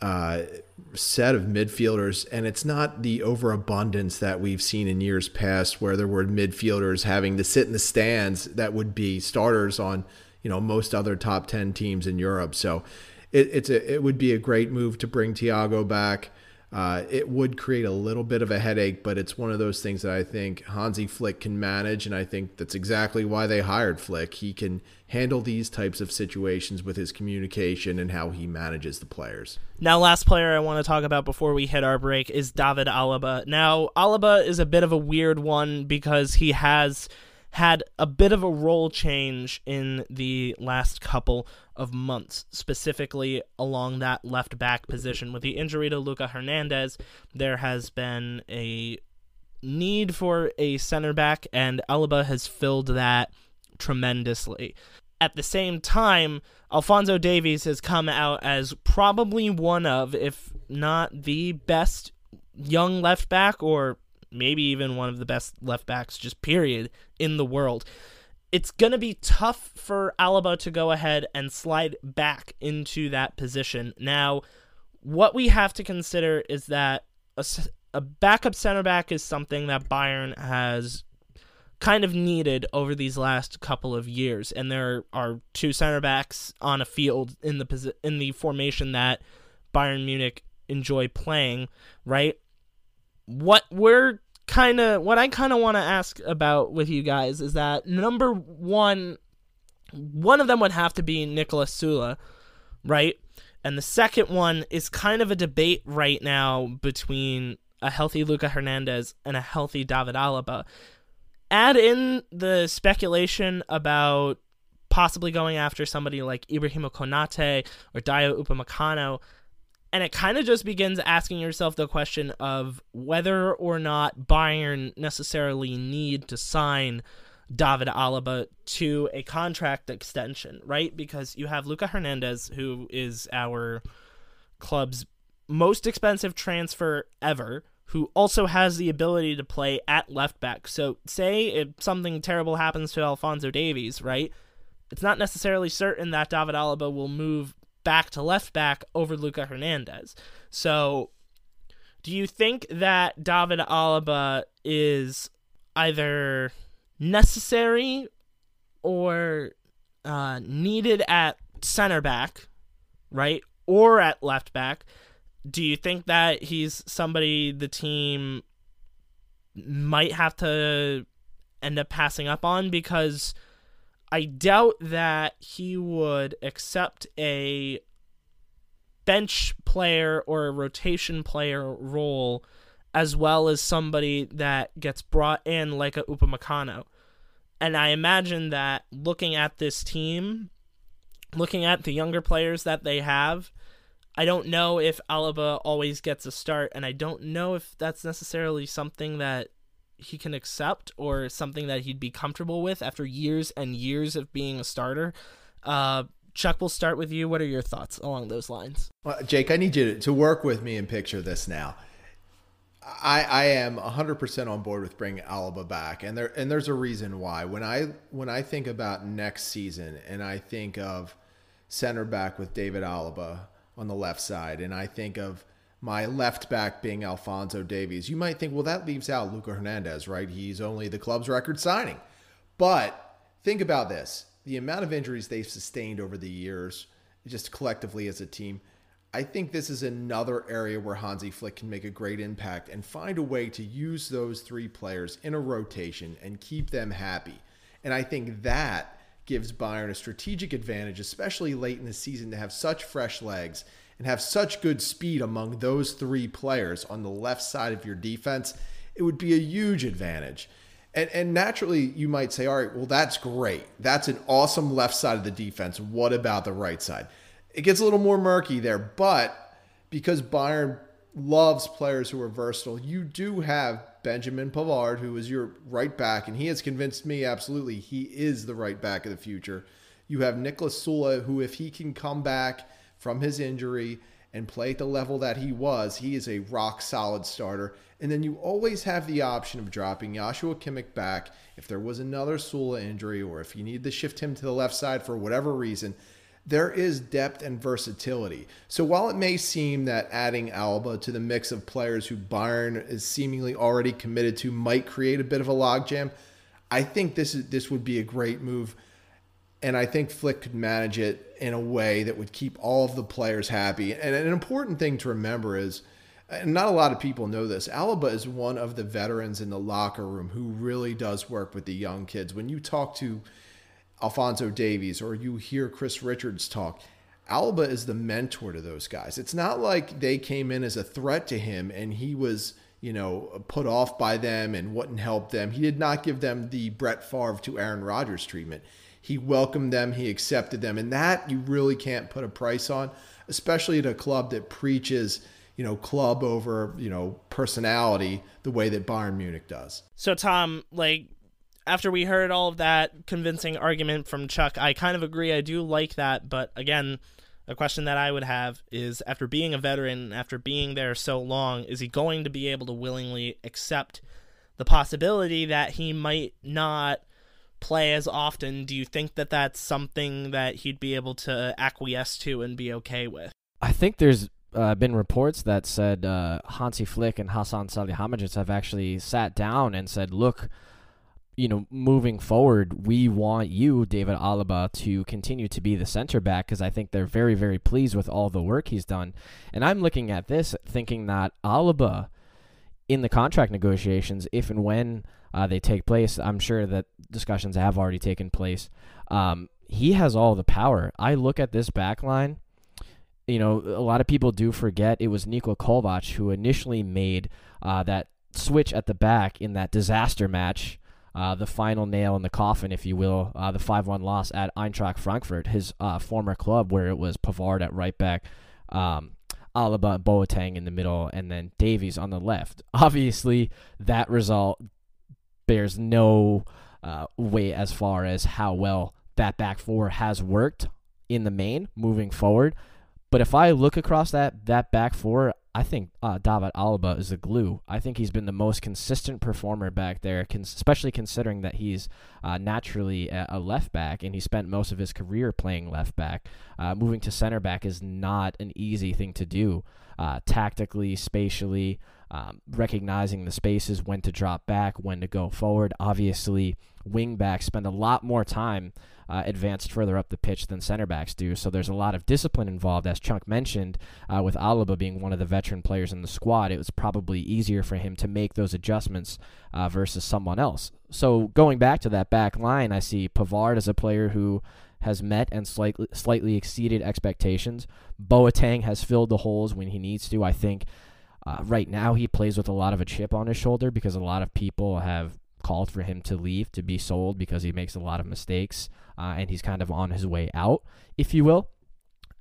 uh, set of midfielders, and it's not the overabundance that we've seen in years past, where there were midfielders having to sit in the stands that would be starters on you know most other top ten teams in Europe. So it, it's a it would be a great move to bring Thiago back. Uh, it would create a little bit of a headache, but it's one of those things that I think Hansi Flick can manage, and I think that's exactly why they hired Flick. He can handle these types of situations with his communication and how he manages the players. Now, last player I want to talk about before we hit our break is David Alaba. Now, Alaba is a bit of a weird one because he has had a bit of a role change in the last couple of months, specifically along that left back position. With the injury to Luca Hernandez, there has been a need for a center back, and Alaba has filled that tremendously. At the same time, Alphonso Davies has come out as probably one of, if not the best young left back or maybe even one of the best left backs, just period, in the world. It's going to be tough for Alaba to go ahead and slide back into that position. Now, what we have to consider is that a, a backup center back is something that Bayern has kind of needed over these last couple of years, and there are two center backs on a field in the in the formation that Bayern Munich enjoy playing, right? what we're kind of what I kind of want to ask about with you guys is that number one, one of them would have to be Niklas Süle, right? And the second one is kind of a debate right now between a healthy Luca Hernandez and a healthy David Alaba. Add in the speculation about possibly going after somebody like Ibrahima Konate or Dayot Upamecano. And it kind of just begins asking yourself the question of whether or not Bayern necessarily need to sign David Alaba to a contract extension, right? Because you have Luca Hernandez, who is our club's most expensive transfer ever, who also has the ability to play at left back. So, say if something terrible happens to Alphonso Davies, right? It's not necessarily certain that David Alaba will move back to left back over Luca Hernandez. So, do you think that David Alaba is either necessary or uh, needed at center back, right? Or at left back? Do you think that he's somebody the team might have to end up passing up on? Because I doubt that he would accept a bench player or a rotation player role as well as somebody that gets brought in like a Upamecano. And I imagine that looking at this team, looking at the younger players that they have, I don't know if Alaba always gets a start, and I don't know if that's necessarily something that he can accept or something that he'd be comfortable with after years and years of being a starter. Uh, Chuck, we'll start with you. What are your thoughts along those lines? Well, Jake, I need you to, work with me and picture this now. I, I am 100% on board with bringing Alaba back, and there and there's a reason why. When I when I think about next season, and I think of center back with David Alaba on the left side, and I think of my left back being Alphonso Davies, you might think, well, that leaves out Luca Hernandez, right? He's only the club's record signing. But think about this the amount of injuries they've sustained over the years, just collectively as a team. I think this is another area where Hansi Flick can make a great impact and find a way to use those three players in a rotation and keep them happy. And I think that gives Bayern a strategic advantage, especially late in the season, to have such fresh legs and have such good speed among those three players on the left side of your defense. It would be a huge advantage. And, and naturally, you might say, all right, well, that's great. That's an awesome left side of the defense. What about the right side? it gets a little more murky there. But because Bayern loves players who are versatile, you do have Benjamin Pavard, who is your right back, and he has convinced me absolutely he is the right back of the future. You have Niklas Süle, who, if he can come back from his injury and play at the level that he was, he is a rock solid starter. And then you always have the option of dropping Joshua Kimmich back if there was another Süle injury or if you need to shift him to the left side for whatever reason there is depth and versatility. So while it may seem that adding Alaba to the mix of players who Bayern is seemingly already committed to might create a bit of a logjam, I think this is this would be a great move. And I think Flick could manage it in a way that would keep all of the players happy. And an important thing to remember is, and not a lot of people know this, Alaba is one of the veterans in the locker room who really does work with the young kids. When you talk to Alphonso Davies or you hear Chris Richards talk, Alaba is the mentor to those guys. It's not like they came in as a threat to him and he was, you know, put off by them and wouldn't help them. He did not give them the Brett Favre to Aaron Rodgers treatment. He welcomed them, he accepted them, and that you really can't put a price on, especially at a club that preaches, you know, club over, you know, personality the way that Bayern Munich does. So Tom, like after we heard all of that convincing argument from Chuck, I kind of agree. I do like that, but again, a question that I would have is after being a veteran, after being there so long, is he going to be able to willingly accept the possibility that he might not play as often? Do you think that that's something that he'd be able to acquiesce to and be okay with? I think there's uh, been reports that said uh, Hansi Flick and Hassan Salihamidzic have actually sat down and said, look, you know, moving forward, we want you, David Alaba, to continue to be the center back because I think they're very, very pleased with all the work he's done. And I'm looking at this thinking that Alaba, in the contract negotiations, if and when uh, they take place, I'm sure that discussions have already taken place. Um, he has all the power. I look at this back line you know, a lot of people do forget it was Niko Kovac who initially made uh, that switch at the back in that disaster match, uh, the final nail in the coffin, if you will, uh, the 5 1 loss at Eintracht Frankfurt, his uh, former club, where it was Pavard at right back. Um, Alaba and Boateng in the middle, and then Davies on the left. Obviously, that result bears no uh, weight as far as how well that back four has worked in the main moving forward. But if I look across that that back four, I think uh, David Alaba is the glue. I think he's been the most consistent performer back there, especially considering that he's uh, naturally a, left back and he spent most of his career playing left back. Uh, moving to center back is not an easy thing to do, uh, tactically, spatially, um, recognizing the spaces, when to drop back, when to go forward. Obviously, wing backs spend a lot more time uh, advanced further up the pitch than center backs do. So there's a lot of discipline involved, as Chuck mentioned, uh, with Alaba being one of the veteran players in the squad. It was probably easier for him to make those adjustments uh, versus someone else. So going back to that back line, I see Pavard as a player who has met and slightly slightly exceeded expectations. Boateng has filled the holes when he needs to. I think uh, right now he plays with a lot of a chip on his shoulder because a lot of people have called for him to leave to be sold because he makes a lot of mistakes uh, and he's kind of on his way out, if you will.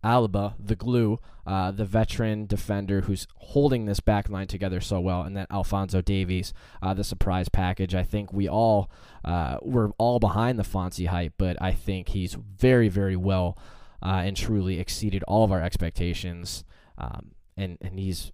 Alaba, the glue, uh, the veteran defender who's holding this back line together so well, and then Alphonso Davies, uh, the surprise package. I think we all uh, we're all behind the Fonzie hype, but I think he's very, very well uh, and truly exceeded all of our expectations, um, and and he's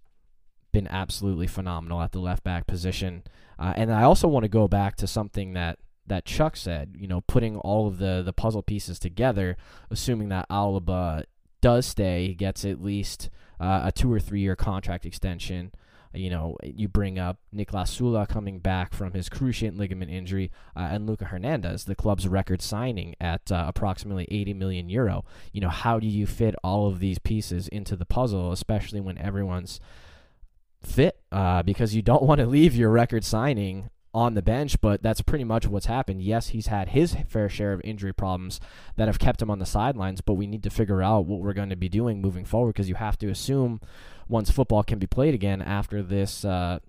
been absolutely phenomenal at the left back position. Uh, and I also want to go back to something that that Chuck said, you know, putting all of the the puzzle pieces together, assuming that Alaba does stay, gets at least uh, a two or three year contract extension. You know, you bring up Niklas Süle coming back from his cruciate ligament injury, uh, and Luca Hernandez, the club's record signing at uh, approximately 80 million euro. You know, how do you fit all of these pieces into the puzzle, especially when everyone's fit? Uh, because you don't want to leave your record signing on the bench, but that's pretty much what's happened. Yes, he's had his fair share of injury problems that have kept him on the sidelines, but we need to figure out what we're going to be doing moving forward because you have to assume once football can be played again after this uh,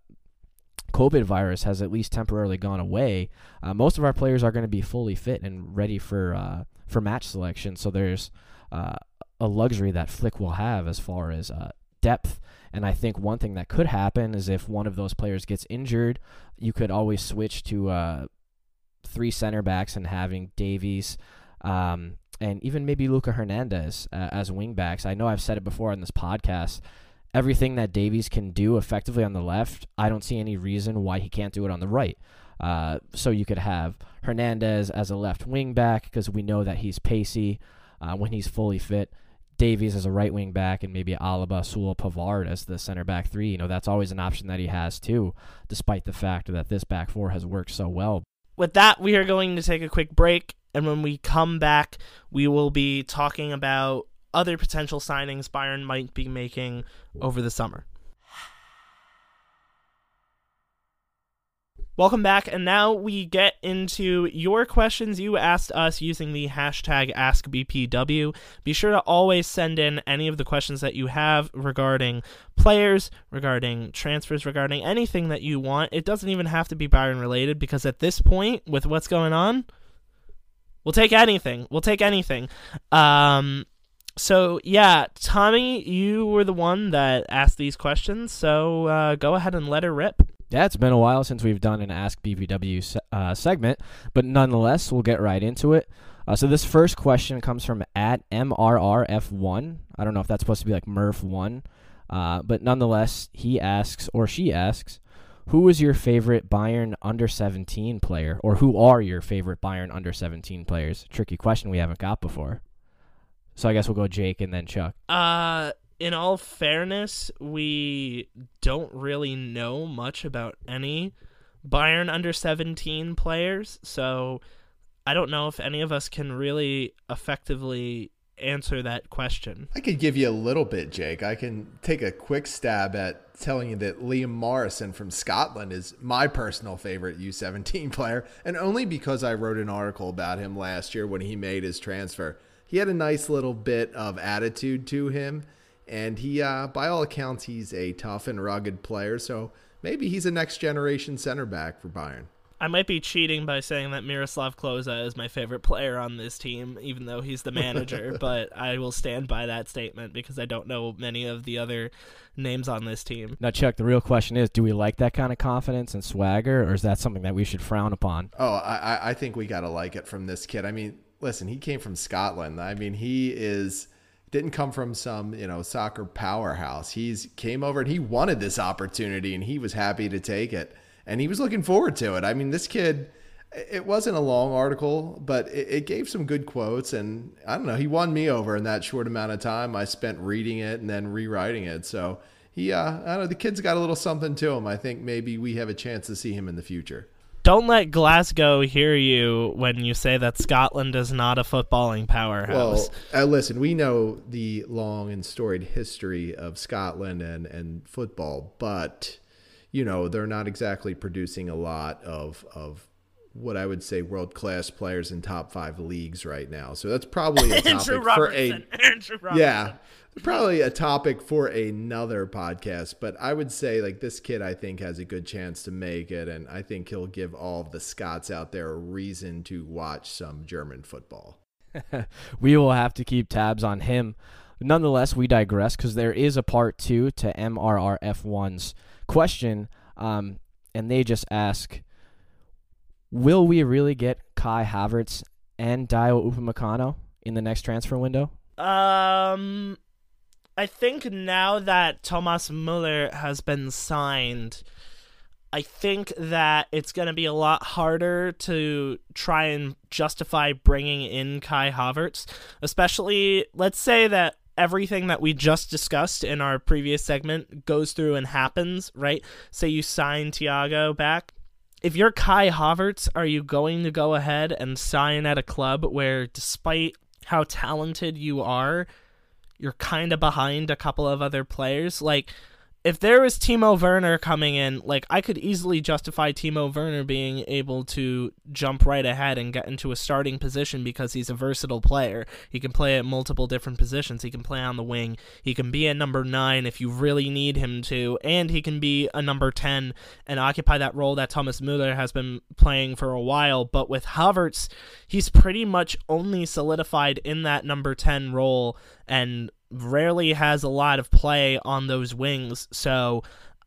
COVID virus has at least temporarily gone away, uh, most of our players are going to be fully fit and ready for uh, for match selection. So there's uh, a luxury that Flick will have as far as uh, depth and I think one thing that could happen is if one of those players gets injured, you could always switch to uh, three center backs and having Davies um, and even maybe Luca Hernandez uh, as wing backs. I know I've said it before on this podcast. Everything that Davies can do effectively on the left, I don't see any reason why he can't do it on the right. Uh, so you could have Hernandez as a left wing back because we know that he's pacey uh, when he's fully fit. Davies as a right wing back and maybe Alaba, Süle, Pavard as the center back three. You know, that's always an option that he has too, despite the fact that this back four has worked so well. With that, we are going to take a quick break. And when we come back, we will be talking about other potential signings Bayern might be making over the summer. Welcome back, and now we get into your questions you asked us using the hashtag AskBPW. Be sure to always send in any of the questions that you have regarding players, regarding transfers, regarding anything that you want. It doesn't even have to be Bayern related because at this point, with what's going on, we'll take anything. We'll take anything. Um, so yeah, Tommy, you were the one that asked these questions, so uh, go ahead and let her rip. Yeah, it's been a while since we've done an Ask se- uh, segment, but nonetheless, we'll get right into it. Uh, so this first question comes from at MRRF1. I don't know if that's supposed to be like Murph1, uh, but nonetheless, he asks or she asks, who is your favorite Bayern under 17 player, or who are your favorite Bayern under 17 players? Tricky question we haven't got before. So I guess we'll go Jake and then Chuck. Uh, in all fairness, we don't really know much about any Bayern under 17 players, so I don't know if any of us can really effectively answer that question. I could give you a little bit, Jake. I can take a quick stab at telling you that Liam Morrison from Scotland is my personal favorite U17 player, and only because I wrote an article about him last year when he made his transfer. He had a nice little bit of attitude to him and he, uh, by all accounts, he's a tough and rugged player. So maybe he's a next generation center back for Bayern. I might be cheating by saying that Miroslav Klose is my favorite player on this team, even though he's the manager. but I will stand by that statement because I don't know many of the other names on this team. Now, Chuck, the real question is: Do we like that kind of confidence and swagger, or is that something that we should frown upon? Oh, I, I think we got to like it from this kid. I mean, listen, he came from Scotland. I mean, he is didn't come from some you know soccer powerhouse. He's came over and he wanted this opportunity, and he was happy to take it and he was looking forward to it. I mean, this kid, it wasn't a long article, but it, it, gave some good quotes, and I don't know, he won me over in that short amount of time. I spent reading it and then rewriting it, so he, uh, I don't know, the kid's got a little something to him. I think maybe we have a chance to see him in the future. Don't let Glasgow hear you when you say that Scotland is not a footballing powerhouse. Well, uh, listen, we know the long and storied history of Scotland and, and football, but you know, they're not exactly producing a lot of of what I would say world class players in top five leagues right now. So that's probably a topic for a yeah, probably a topic for another podcast. But I would say like this kid, I think has a good chance to make it, and I think he'll give all of the Scots out there a reason to watch some German football. we will have to keep tabs on him. Nonetheless, we digress because there is a part two to MRRF1's question, um, and they just ask, will we really get Kai Havertz and Dayot Upamecano in the next transfer window? Um, I think now that Thomas Müller has been signed, I think that it's going to be a lot harder to try and justify bringing in Kai Havertz, especially let's say that everything that we just discussed in our previous segment goes through and happens, right? Say you sign Thiago back. If you're Kai Havertz, are you going to go ahead and sign at a club where, despite how talented you are, you're kind of behind a couple of other players? Like, if there was Timo Werner coming in, like I could easily justify Timo Werner being able to jump right ahead and get into a starting position because he's a versatile player. He can play at multiple different positions. He can play on the wing. He can be a number 9 if you really need him to, and he can be a number 10 and occupy that role that Thomas Müller has been playing for a while, but with Havertz, he's pretty much only solidified in that number 10 role and rarely has a lot of play on those wings, so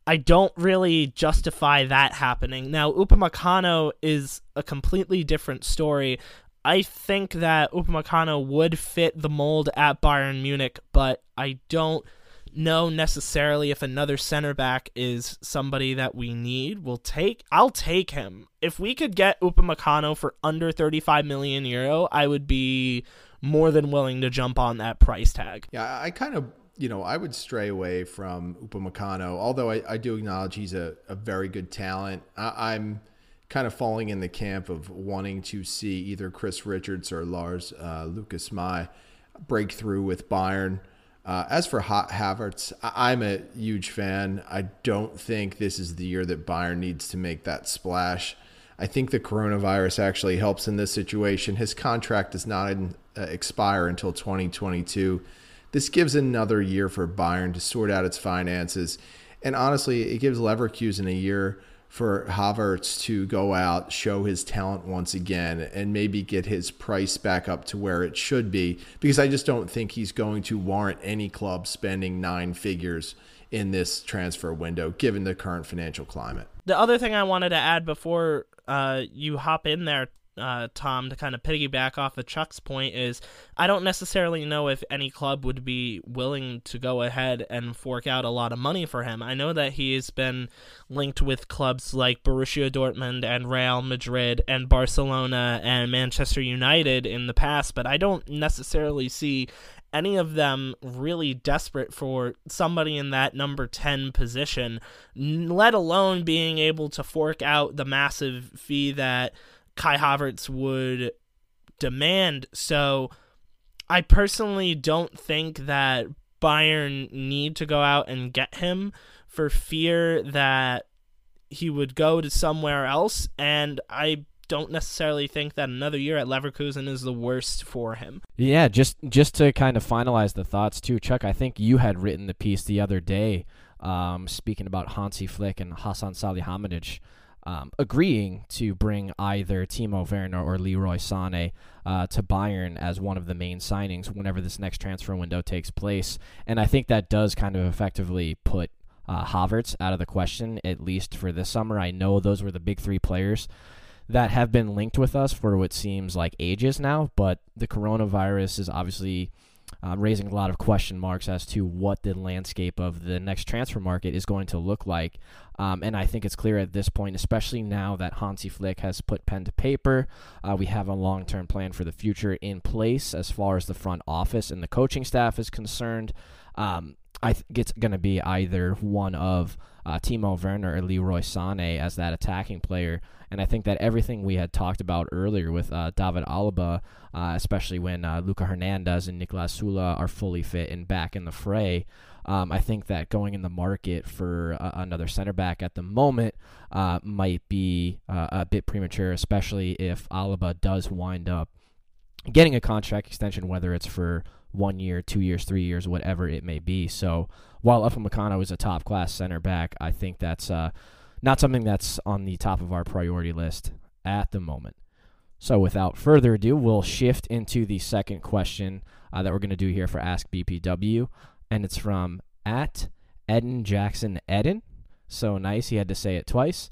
I don't really justify that happening. Now, Upamecano is a completely different story. I think that Upamecano would fit the mold at Bayern Munich, but I don't know necessarily if another center back is somebody that we need. We'll take I'll take him. If we could get Upamecano for under 35 million euro, I would be more than willing to jump on that price tag. Yeah, I kind of you know, I would stray away from Upamecano, although I, I do acknowledge he's a, a very good talent. I, am kind of falling in the camp of wanting to see either Chris Richards or Lars uh, Lukas Mai break through with Bayern. Uh, as for Hot Havertz, I, I'm a huge fan. I don't think this is the year that Bayern needs to make that splash. I think the coronavirus actually helps in this situation. His contract does not uh, expire until 2022. This gives another year for Bayern to sort out its finances. And honestly, it gives Leverkusen a year for Havertz to go out, show his talent once again, and maybe get his price back up to where it should be. Because I just don't think he's going to warrant any club spending nine figures in this transfer window, given the current financial climate. The other thing I wanted to add before uh, you hop in there, uh, Tom, to kind of piggyback off of Chuck's point is I don't necessarily know if any club would be willing to go ahead and fork out a lot of money for him. I know that he's been linked with clubs like Borussia Dortmund and Real Madrid and Barcelona and Manchester United in the past, but I don't necessarily see any of them really desperate for somebody in that number 10 position, let alone being able to fork out the massive fee that Kai Havertz would demand. So I personally don't think that Bayern need to go out and get him for fear that he would go to somewhere else. And I don't necessarily think that another year at Leverkusen is the worst for him. Yeah, just just to kind of finalize the thoughts too, Chuck. I think you had written the piece the other day, um, speaking about Hansi Flick and Hassan Salihamidzic. Um, agreeing to bring either Timo Werner or Leroy Sané uh, to Bayern as one of the main signings whenever this next transfer window takes place. And I think that does kind of effectively put uh, Havertz out of the question, at least for this summer. I know those were the big three players that have been linked with us for what seems like ages now, but the coronavirus is obviously uh, raising a lot of question marks as to what the landscape of the next transfer market is going to look like. Um, and I think it's clear at this point, especially now that Hansi Flick has put pen to paper, uh, we have a long term plan for the future in place as far as the front office and the coaching staff is concerned. Um, I think it's going to be either one of uh, Timo Werner or Leroy Sané as that attacking player. And I think that everything we had talked about earlier with uh, David Alaba, uh, especially when uh, Luca Hernandez and Niklas Süle are fully fit and back in the fray, um, I think that going in the market for uh, another center back at the moment uh, might be uh, a bit premature, especially if Alaba does wind up getting a contract extension, whether it's for one year, two years, three years, whatever it may be. So while Upamecano is a top class center back, I think that's uh, not something that's on the top of our priority list at the moment. So without further ado, we'll shift into the second question uh, that we're going to do here for Ask BPW, and it's from at Eden Jackson Eden. So nice, he had to say it twice.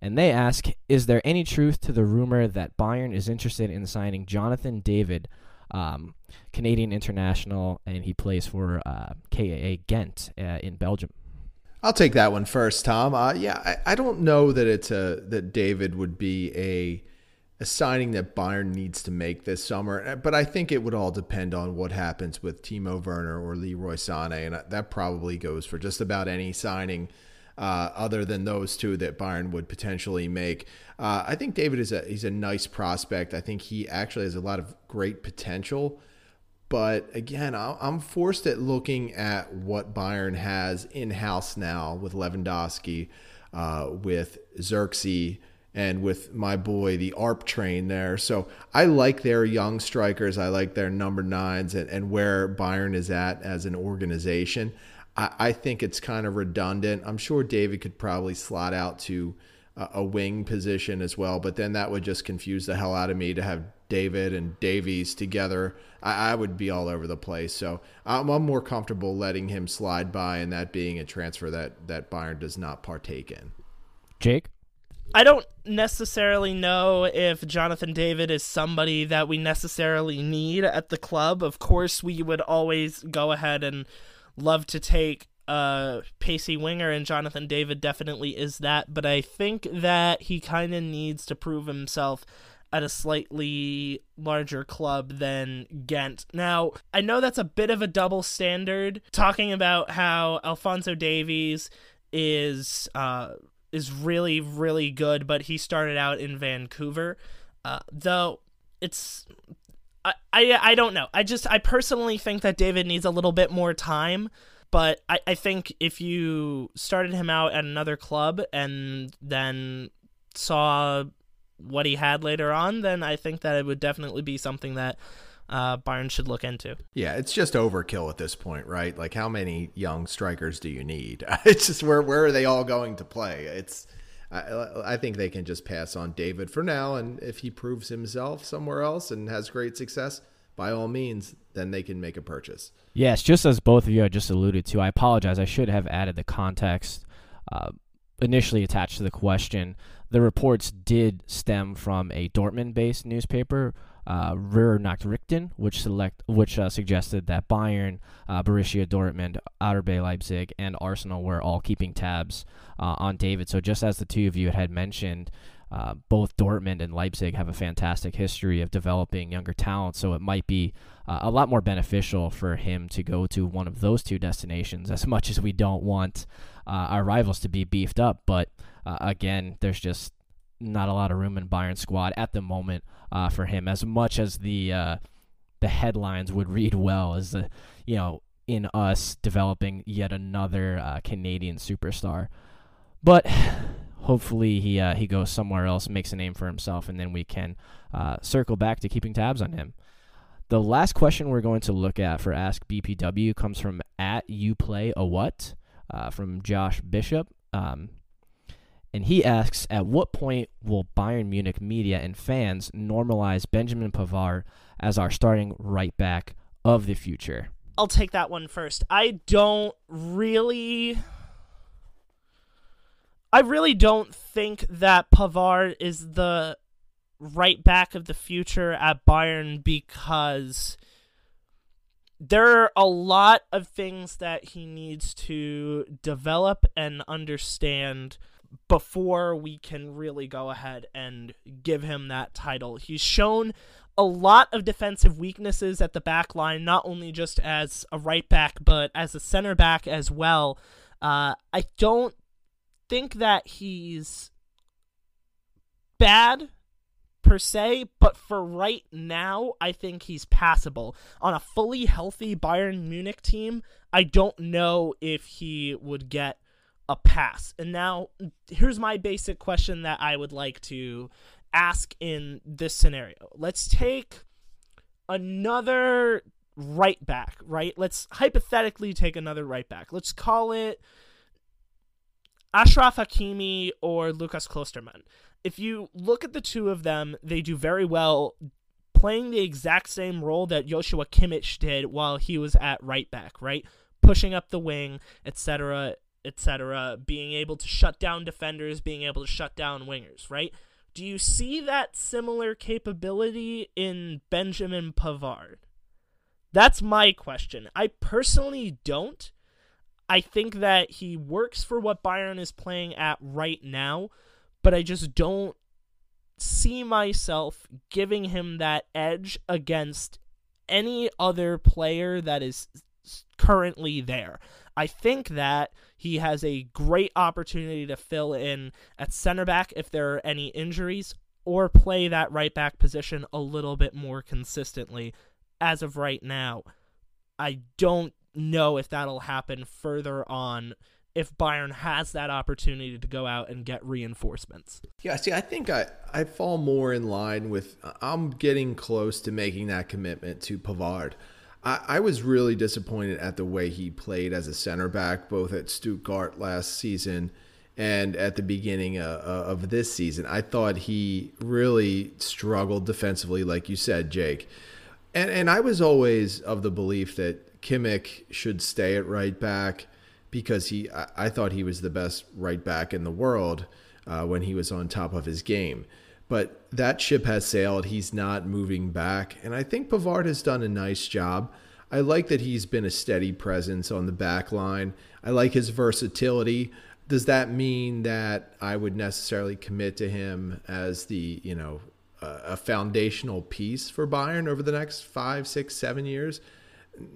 And they ask, is there any truth to the rumor that Bayern is interested in signing Jonathan David um, Canadian international, and he plays for uh, KAA Ghent uh, in Belgium. I'll take that one first, Tom. Uh, yeah, I, I, don't know that it's a that David would be a a signing that Bayern needs to make this summer, but I think it would all depend on what happens with Timo Werner or Leroy Sané, and that probably goes for just about any signing uh, other than those two that Bayern would potentially make. Uh, I think David is a he's a nice prospect. I think he actually has a lot of great potential. But again, I'm forced at looking at what Bayern has in house now with Lewandowski, uh, with Zirkzee, and with my boy, the ARP train there. So I like their young strikers. I like their number nines and, and where Bayern is at as an organization. I, I think it's kind of redundant. I'm sure David could probably slot out to a, a wing position as well, but then that would just confuse the hell out of me to have David and Davies together. I, I would be all over the place. So I'm, I'm more comfortable letting him slide by and that being a transfer that, that Bayern does not partake in. Jake? I don't necessarily know if Jonathan David is somebody that we necessarily need at the club. Of course, we would always go ahead and love to take uh pacey winger and Jonathan David definitely is that but I think that he kind of needs to prove himself at a slightly larger club than Ghent. Now, I know that's a bit of a double standard talking about how Alphonso Davies is uh is really really good but he started out in Vancouver. Uh, though it's I, I I don't know. I just I personally think that David needs a little bit more time. But I, I think if you started him out at another club and then saw what he had later on, then I think that it would definitely be something that uh, Bayern should look into. Yeah, it's just overkill at this point, right? Like, how many young strikers do you need? It's just where where are they all going to play? It's I, I think they can just pass on David for now, and if he proves himself somewhere else and has great success, by all means, then they can make a purchase. Yes, just as both of you had just alluded to, I apologize. I should have added the context uh, initially attached to the question. The reports did stem from a Dortmund-based newspaper, uh, Nachrichten, which select which uh, suggested that Bayern, uh, Borussia Dortmund, RB Leipzig, and Arsenal were all keeping tabs uh, on David. So just as the two of you had mentioned, uh, both Dortmund and Leipzig have a fantastic history of developing younger talent, so it might be uh, a lot more beneficial for him to go to one of those two destinations. As much as we don't want our rivals to be beefed up, but again, there's just not a lot of room in Bayern squad at the moment uh, for him. As much as the uh, the headlines would read well, as the you know in us developing yet another Canadian superstar, but hopefully he uh, he goes somewhere else, makes a name for himself, and then we can uh, circle back to keeping tabs on him. The last question we're going to look at for Ask BPW comes from at you play a what uh, from Josh Bishop. Um, and he asks, at what point will Bayern Munich media and fans normalize Benjamin Pavard as our starting right back of the future? I'll take that one first. I don't really. I really don't think that Pavard is the right back of the future at Bayern because there are a lot of things that he needs to develop and understand before we can really go ahead and give him that title. He's shown a lot of defensive weaknesses at the back line, not only just as a right back, but as a center back as well. Uh, I don't think that he's bad per se, but for right now, I think he's passable. On a fully healthy Bayern Munich team, I don't know if he would get a pass. And now, here's my basic question that I would like to ask in this scenario. Let's take another right back, right? Let's hypothetically take another right back. Let's call it Achraf Hakimi or Lukas Klostermann. If you look at the two of them, they do very well playing the exact same role that Joshua Kimmich did while he was at right back, right? Pushing up the wing, etc., etc., being able to shut down defenders, being able to shut down wingers, right? Do you see that similar capability in Benjamin Pavard? That's my question. I personally don't. I think that he works for what Bayern is playing at right now, but I just don't see myself giving him that edge against any other player that is currently there. I think that he has a great opportunity to fill in at center back if there are any injuries or play that right back position a little bit more consistently as of right now. I don't know if that'll happen further on if Bayern has that opportunity to go out and get reinforcements. Yeah, see, I think I, I fall more in line with I'm getting close to making that commitment to Pavard. I, was really disappointed at the way he played as a center back, both at Stuttgart last season and at the beginning of, of this season. I thought he really struggled defensively, like you said, Jake. And and I was always of the belief that Kimmich should stay at right back because he I thought he was the best right back in the world uh, when he was on top of his game. But that ship has sailed. He's not moving back. And I think Pavard has done a nice job. I like that he's been a steady presence on the back line. I like his versatility. Does that mean that I would necessarily commit to him as the, you know, a foundational piece for Bayern over the next five, six, seven years?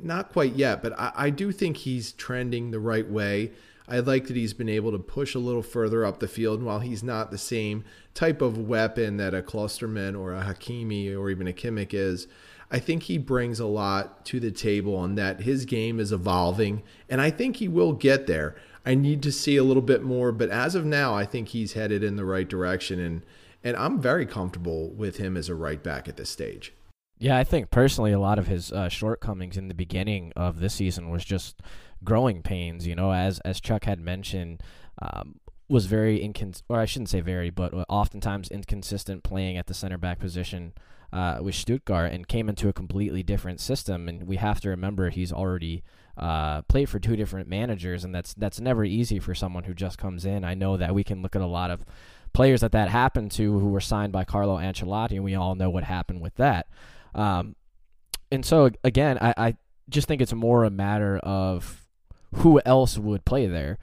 Not quite yet, but I, I do think he's trending the right way. I like that he's been able to push a little further up the field. And while he's not the same type of weapon that a Klostermann or a Hakimi or even a Kimmich is, I think he brings a lot to the table and that his game is evolving. And I think he will get there. I need to see a little bit more, but as of now, I think he's headed in the right direction. And, and I'm very comfortable with him as a right back at this stage. Yeah, I think personally, a lot of his uh, shortcomings in the beginning of this season was just growing pains. You know, as as Chuck had mentioned, um, was very inconsistent, or I shouldn't say very, but oftentimes inconsistent playing at the center back position uh, with Stuttgart and came into a completely different system. And we have to remember he's already uh, played for two different managers, and that's that's never easy for someone who just comes in. I know that we can look at a lot of players that that happened to who were signed by Carlo Ancelotti, and we all know what happened with that. Um, and so again, I, I just think it's more a matter of who else would play there?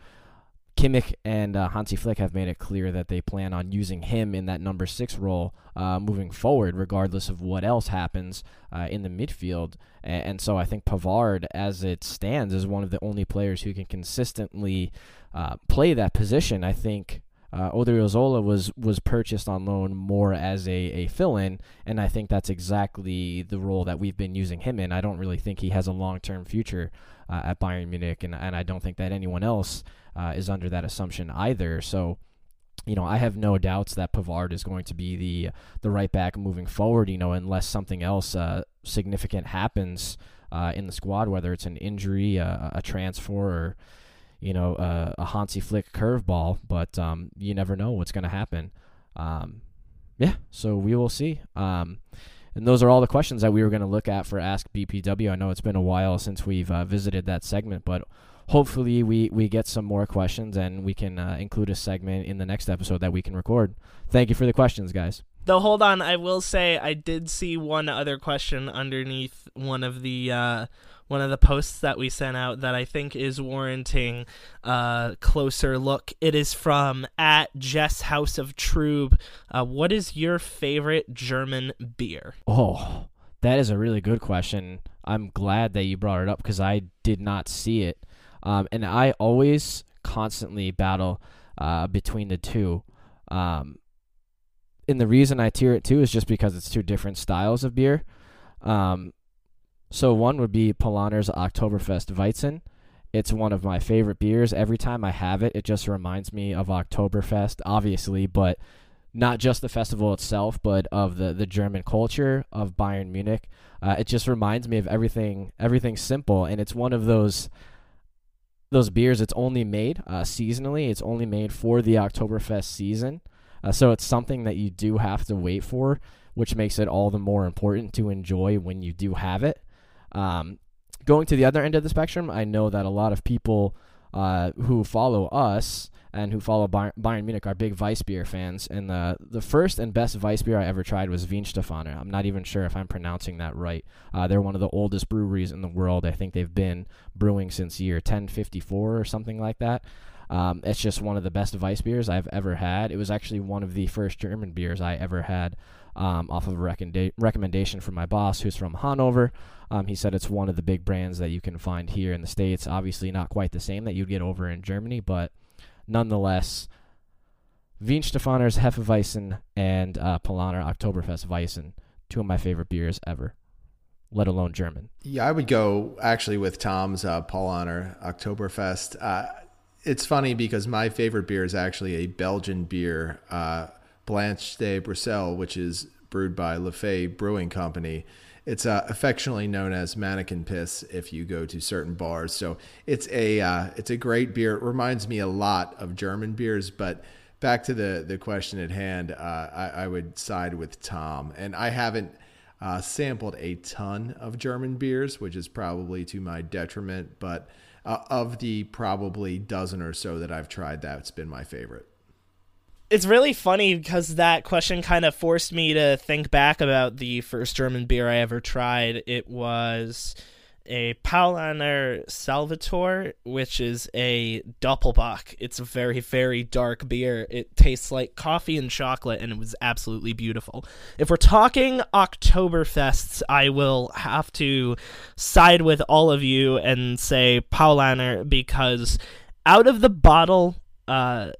Kimmich and uh, Hansi Flick have made it clear that they plan on using him in that number six role uh, moving forward, regardless of what else happens uh, in the midfield. And, and, so I think Pavard, as it stands, is one of the only players who can consistently uh, play that position. I think uh, Odriozola was was purchased on loan more as a, a fill in, and I think that's exactly the role that we've been using him in. I don't really think he has a long term future uh, at Bayern Munich, and, and I don't think that anyone else uh, is under that assumption either. So you know, I have no doubts that Pavard is going to be the the right back moving forward. You know, unless something else uh, significant happens uh, in the squad, whether it's an injury, uh, a transfer, or you know, uh, a Hansi Flick curveball. But um, you never know what's going to happen. Um, yeah, so we will see. Um, and those are all the questions that we were going to look at for Ask BPW. I know it's been a while since we've uh, visited that segment, but hopefully we, we get some more questions and we can uh, include a segment in the next episode that we can record. Thank you for the questions, guys. Though, hold on, I will say I did see one other question underneath one of the uh, one of the posts that we sent out that I think is warranting a closer look. It is from at Jess House of Trube. Uh, what is your favorite German beer? Oh, that is a really good question. I'm glad that you brought it up because I did not see it. Um, and I always constantly battle uh, between the two. Um, and the reason I tier it too is just because it's two different styles of beer. Um, so one would be Paulaner's Oktoberfest Weizen. It's one of my favorite beers. Every time I have it, it just reminds me of Oktoberfest, obviously, but not just the festival itself, but of the, the German culture of Bayern Munich. Uh, it just reminds me of everything everything simple, and it's one of those those beers. It's only made uh, seasonally. It's only made for the Oktoberfest season, uh, so it's something that you do have to wait for, which makes it all the more important to enjoy when you do have it. Um, going to the other end of the spectrum, I know that a lot of people uh, who follow us and who follow Bayern, Bayern Munich are big Weissbier fans. And the the first and best Weissbier I ever tried was Weihenstephaner. I'm not even sure if I'm pronouncing that right. Uh, they're one of the oldest breweries in the world. I think they've been brewing since year 1054 or something like that. Um, it's just one of the best Weissbiers I've ever had. It was actually one of the first German beers I ever had um, off of a recommenda- recommendation from my boss, who's from Hanover. Um, he said it's one of the big brands that you can find here in the States. Obviously, not quite the same that you'd get over in Germany, but nonetheless, Weihenstephaner's Hefeweizen and uh, Paulaner Oktoberfest Weizen, two of my favorite beers ever, let alone German. Yeah, I would go actually with Tom's uh, Paulaner Oktoberfest. Uh, it's funny because my favorite beer is actually a Belgian beer, uh, Blanche de Bruxelles, which is brewed by Lefay Brewing Company. It's uh, affectionately known as Manneken Pis if you go to certain bars. So it's a uh, it's a great beer. It reminds me a lot of German beers. But back to the the question at hand, uh, I, I, would side with Tom. And I haven't uh, sampled a ton of German beers, which is probably to my detriment. But uh, of the probably dozen or so that I've tried, that's been my favorite it's really funny because that question kind of forced me to think back about the first German beer I ever tried. It was a Paulaner Salvator, which is a Doppelbock. It's a very, very dark beer. It tastes like coffee and chocolate, and it was absolutely beautiful. If we're talking Oktoberfests, I will have to side with all of you and say Paulaner because out of the bottle, uh,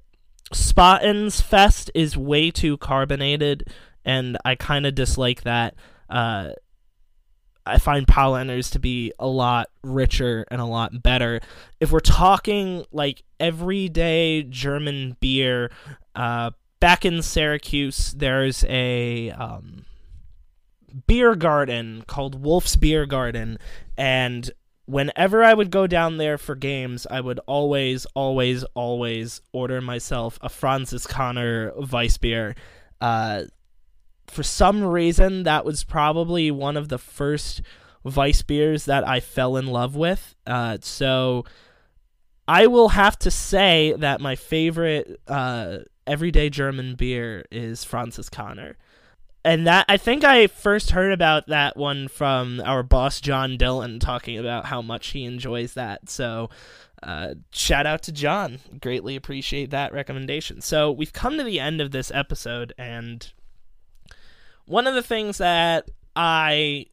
Spaten's Fest is way too carbonated, and I kind of dislike that. Uh, I find Paulaners to be a lot richer and a lot better. If we're talking like everyday German beer, uh, back in Syracuse, there's a um, beer garden called Wolf's Beer Garden, and whenever I would go down there for games, I would always, always, always order myself a Francis Franziskaner Weissbier. Uh, for some reason, that was probably one of the first Weissbiers that I fell in love with. Uh, so I will have to say that my favorite uh, everyday German beer is Francis Franziskaner and that I think I first heard about that one from our boss John Dillon talking about how much he enjoys that. So, uh, shout out to John. Greatly appreciate that recommendation. So we've come to the end of this episode, and one of the things that I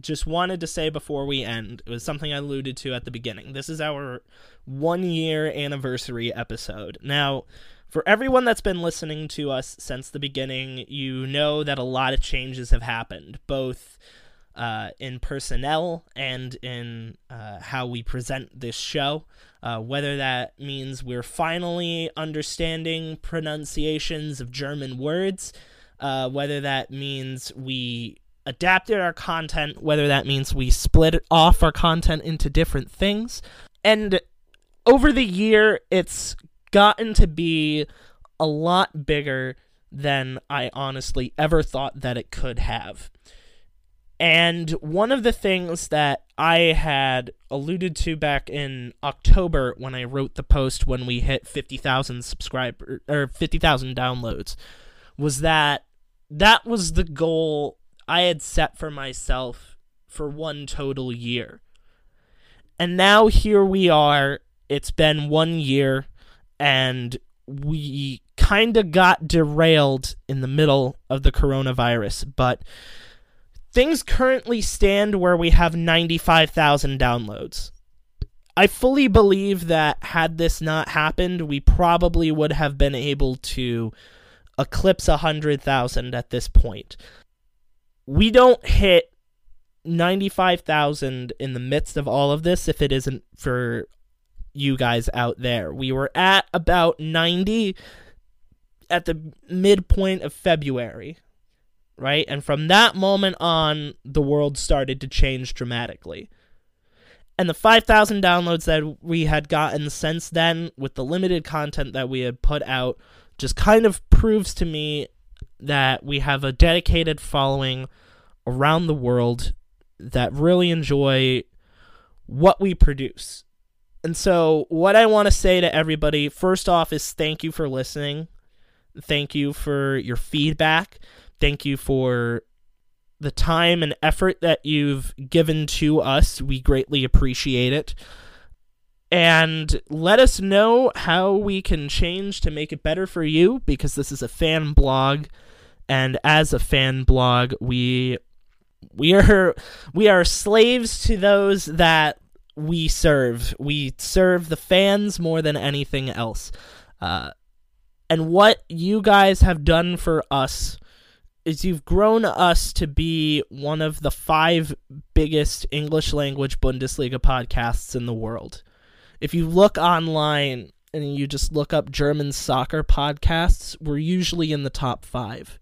just wanted to say before we end it was something I alluded to at the beginning. This is our one year anniversary episode. Now for everyone that's been listening to us since the beginning, you know that a lot of changes have happened, both uh, in personnel and in uh, how we present this show. Uh, whether that means we're finally understanding pronunciations of German words, uh, whether that means we adapted our content, whether that means we split off our content into different things. And over the year, it's gotten to be a lot bigger than I honestly ever thought that it could have. And one of the things that I had alluded to back in October when I wrote the post when we hit 50,000 subscribers or 50,000 downloads was that that was the goal I had set for myself for one total year. And now here we are. It's been one year, and we kind of got derailed in the middle of the coronavirus. But things currently stand where we have 95,000 downloads. I fully believe that had this not happened, we probably would have been able to eclipse 100,000 at this point. We don't hit 95,000 in the midst of all of this if it isn't for you guys out there. We were at about 90 at the midpoint of February right? And from that moment on, the world started to change dramatically. And the 5,000 downloads that we had gotten since then, with the limited content that we had put out, just kind of proves to me that we have a dedicated following around the world that really enjoy what we produce. And so, what I want to say to everybody first off is thank you for listening. Thank you for your feedback. Thank you for the time and effort that you've given to us. We greatly appreciate it. And let us know how we can change to make it better for you because this is a fan blog and as a fan blog, we we are we are slaves to those that we serve. We serve the fans more than anything else. Uh, and what you guys have done for us is you've grown us to be one of the five biggest English language Bundesliga podcasts in the world. If you look online and you just look up German soccer podcasts, we're usually in the top five,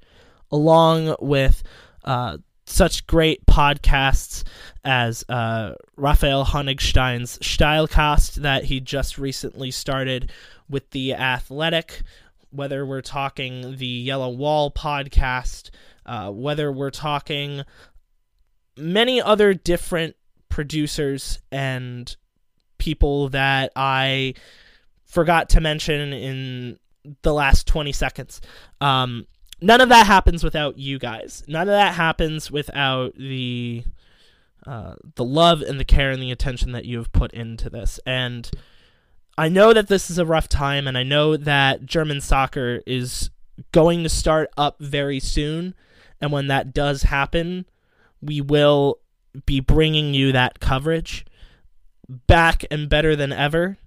along with uh, such great podcasts as uh, Raphael Honigstein's Steilcast that he just recently started with The Athletic, whether we're talking the Yellow Wall podcast, uh, whether we're talking many other different producers and people that I forgot to mention in the last 20 seconds. Um, none of that happens without you guys. None of that happens without the uh, the love and the care and the attention that you have put into this. And I know that this is a rough time, and I know that German soccer is going to start up very soon. And when that does happen, we will be bringing you that coverage back and better than ever.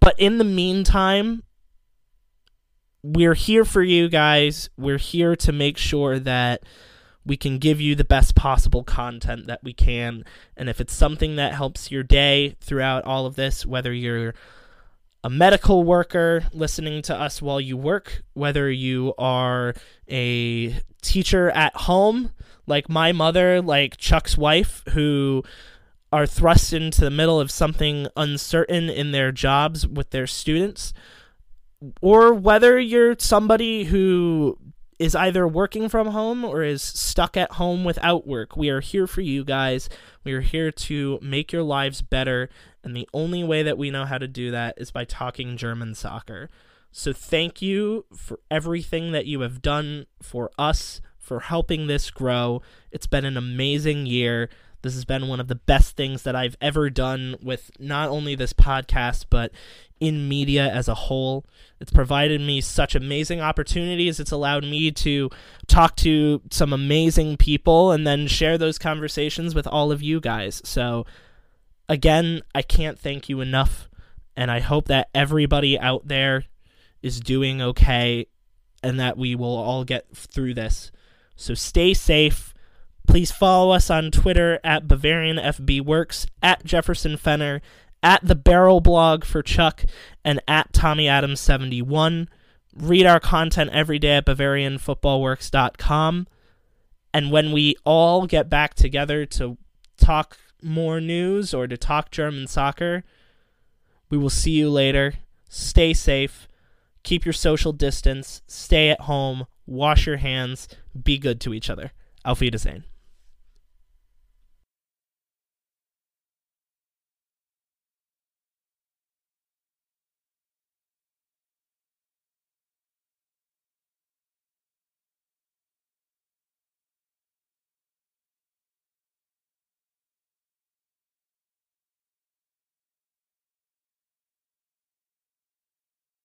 But in the meantime, we're here for you guys. We're here to make sure that we can give you the best possible content that we can. And if it's something that helps your day throughout all of this, whether you're a medical worker listening to us while you work, whether you are a teacher at home, like my mother, like Chuck's wife, who are thrust into the middle of something uncertain in their jobs with their students, or whether you're somebody who is either working from home or is stuck at home without work. We are here for you guys. We are here to make your lives better. And the only way that we know how to do that is by talking German soccer. So thank you for everything that you have done for us, for helping this grow. It's been an amazing year. This has been one of the best things that I've ever done with not only this podcast, but in media as a whole. It's provided me such amazing opportunities. It's allowed me to talk to some amazing people and then share those conversations with all of you guys. So, again, I can't thank you enough. And I hope that everybody out there is doing okay and that we will all get through this. So, stay safe Please follow us on Twitter at Bavarian FB Works, at Jefferson Fenner, at the Barrel Blog for Chuck, and at Tommy Adams 71. Read our content every day at BavarianFootballWorks.com. And when we all get back together to talk more news or to talk German soccer, we will see you later. Stay safe. Keep your social distance. Stay at home. Wash your hands. Be good to each other. Auf Wiedersehen.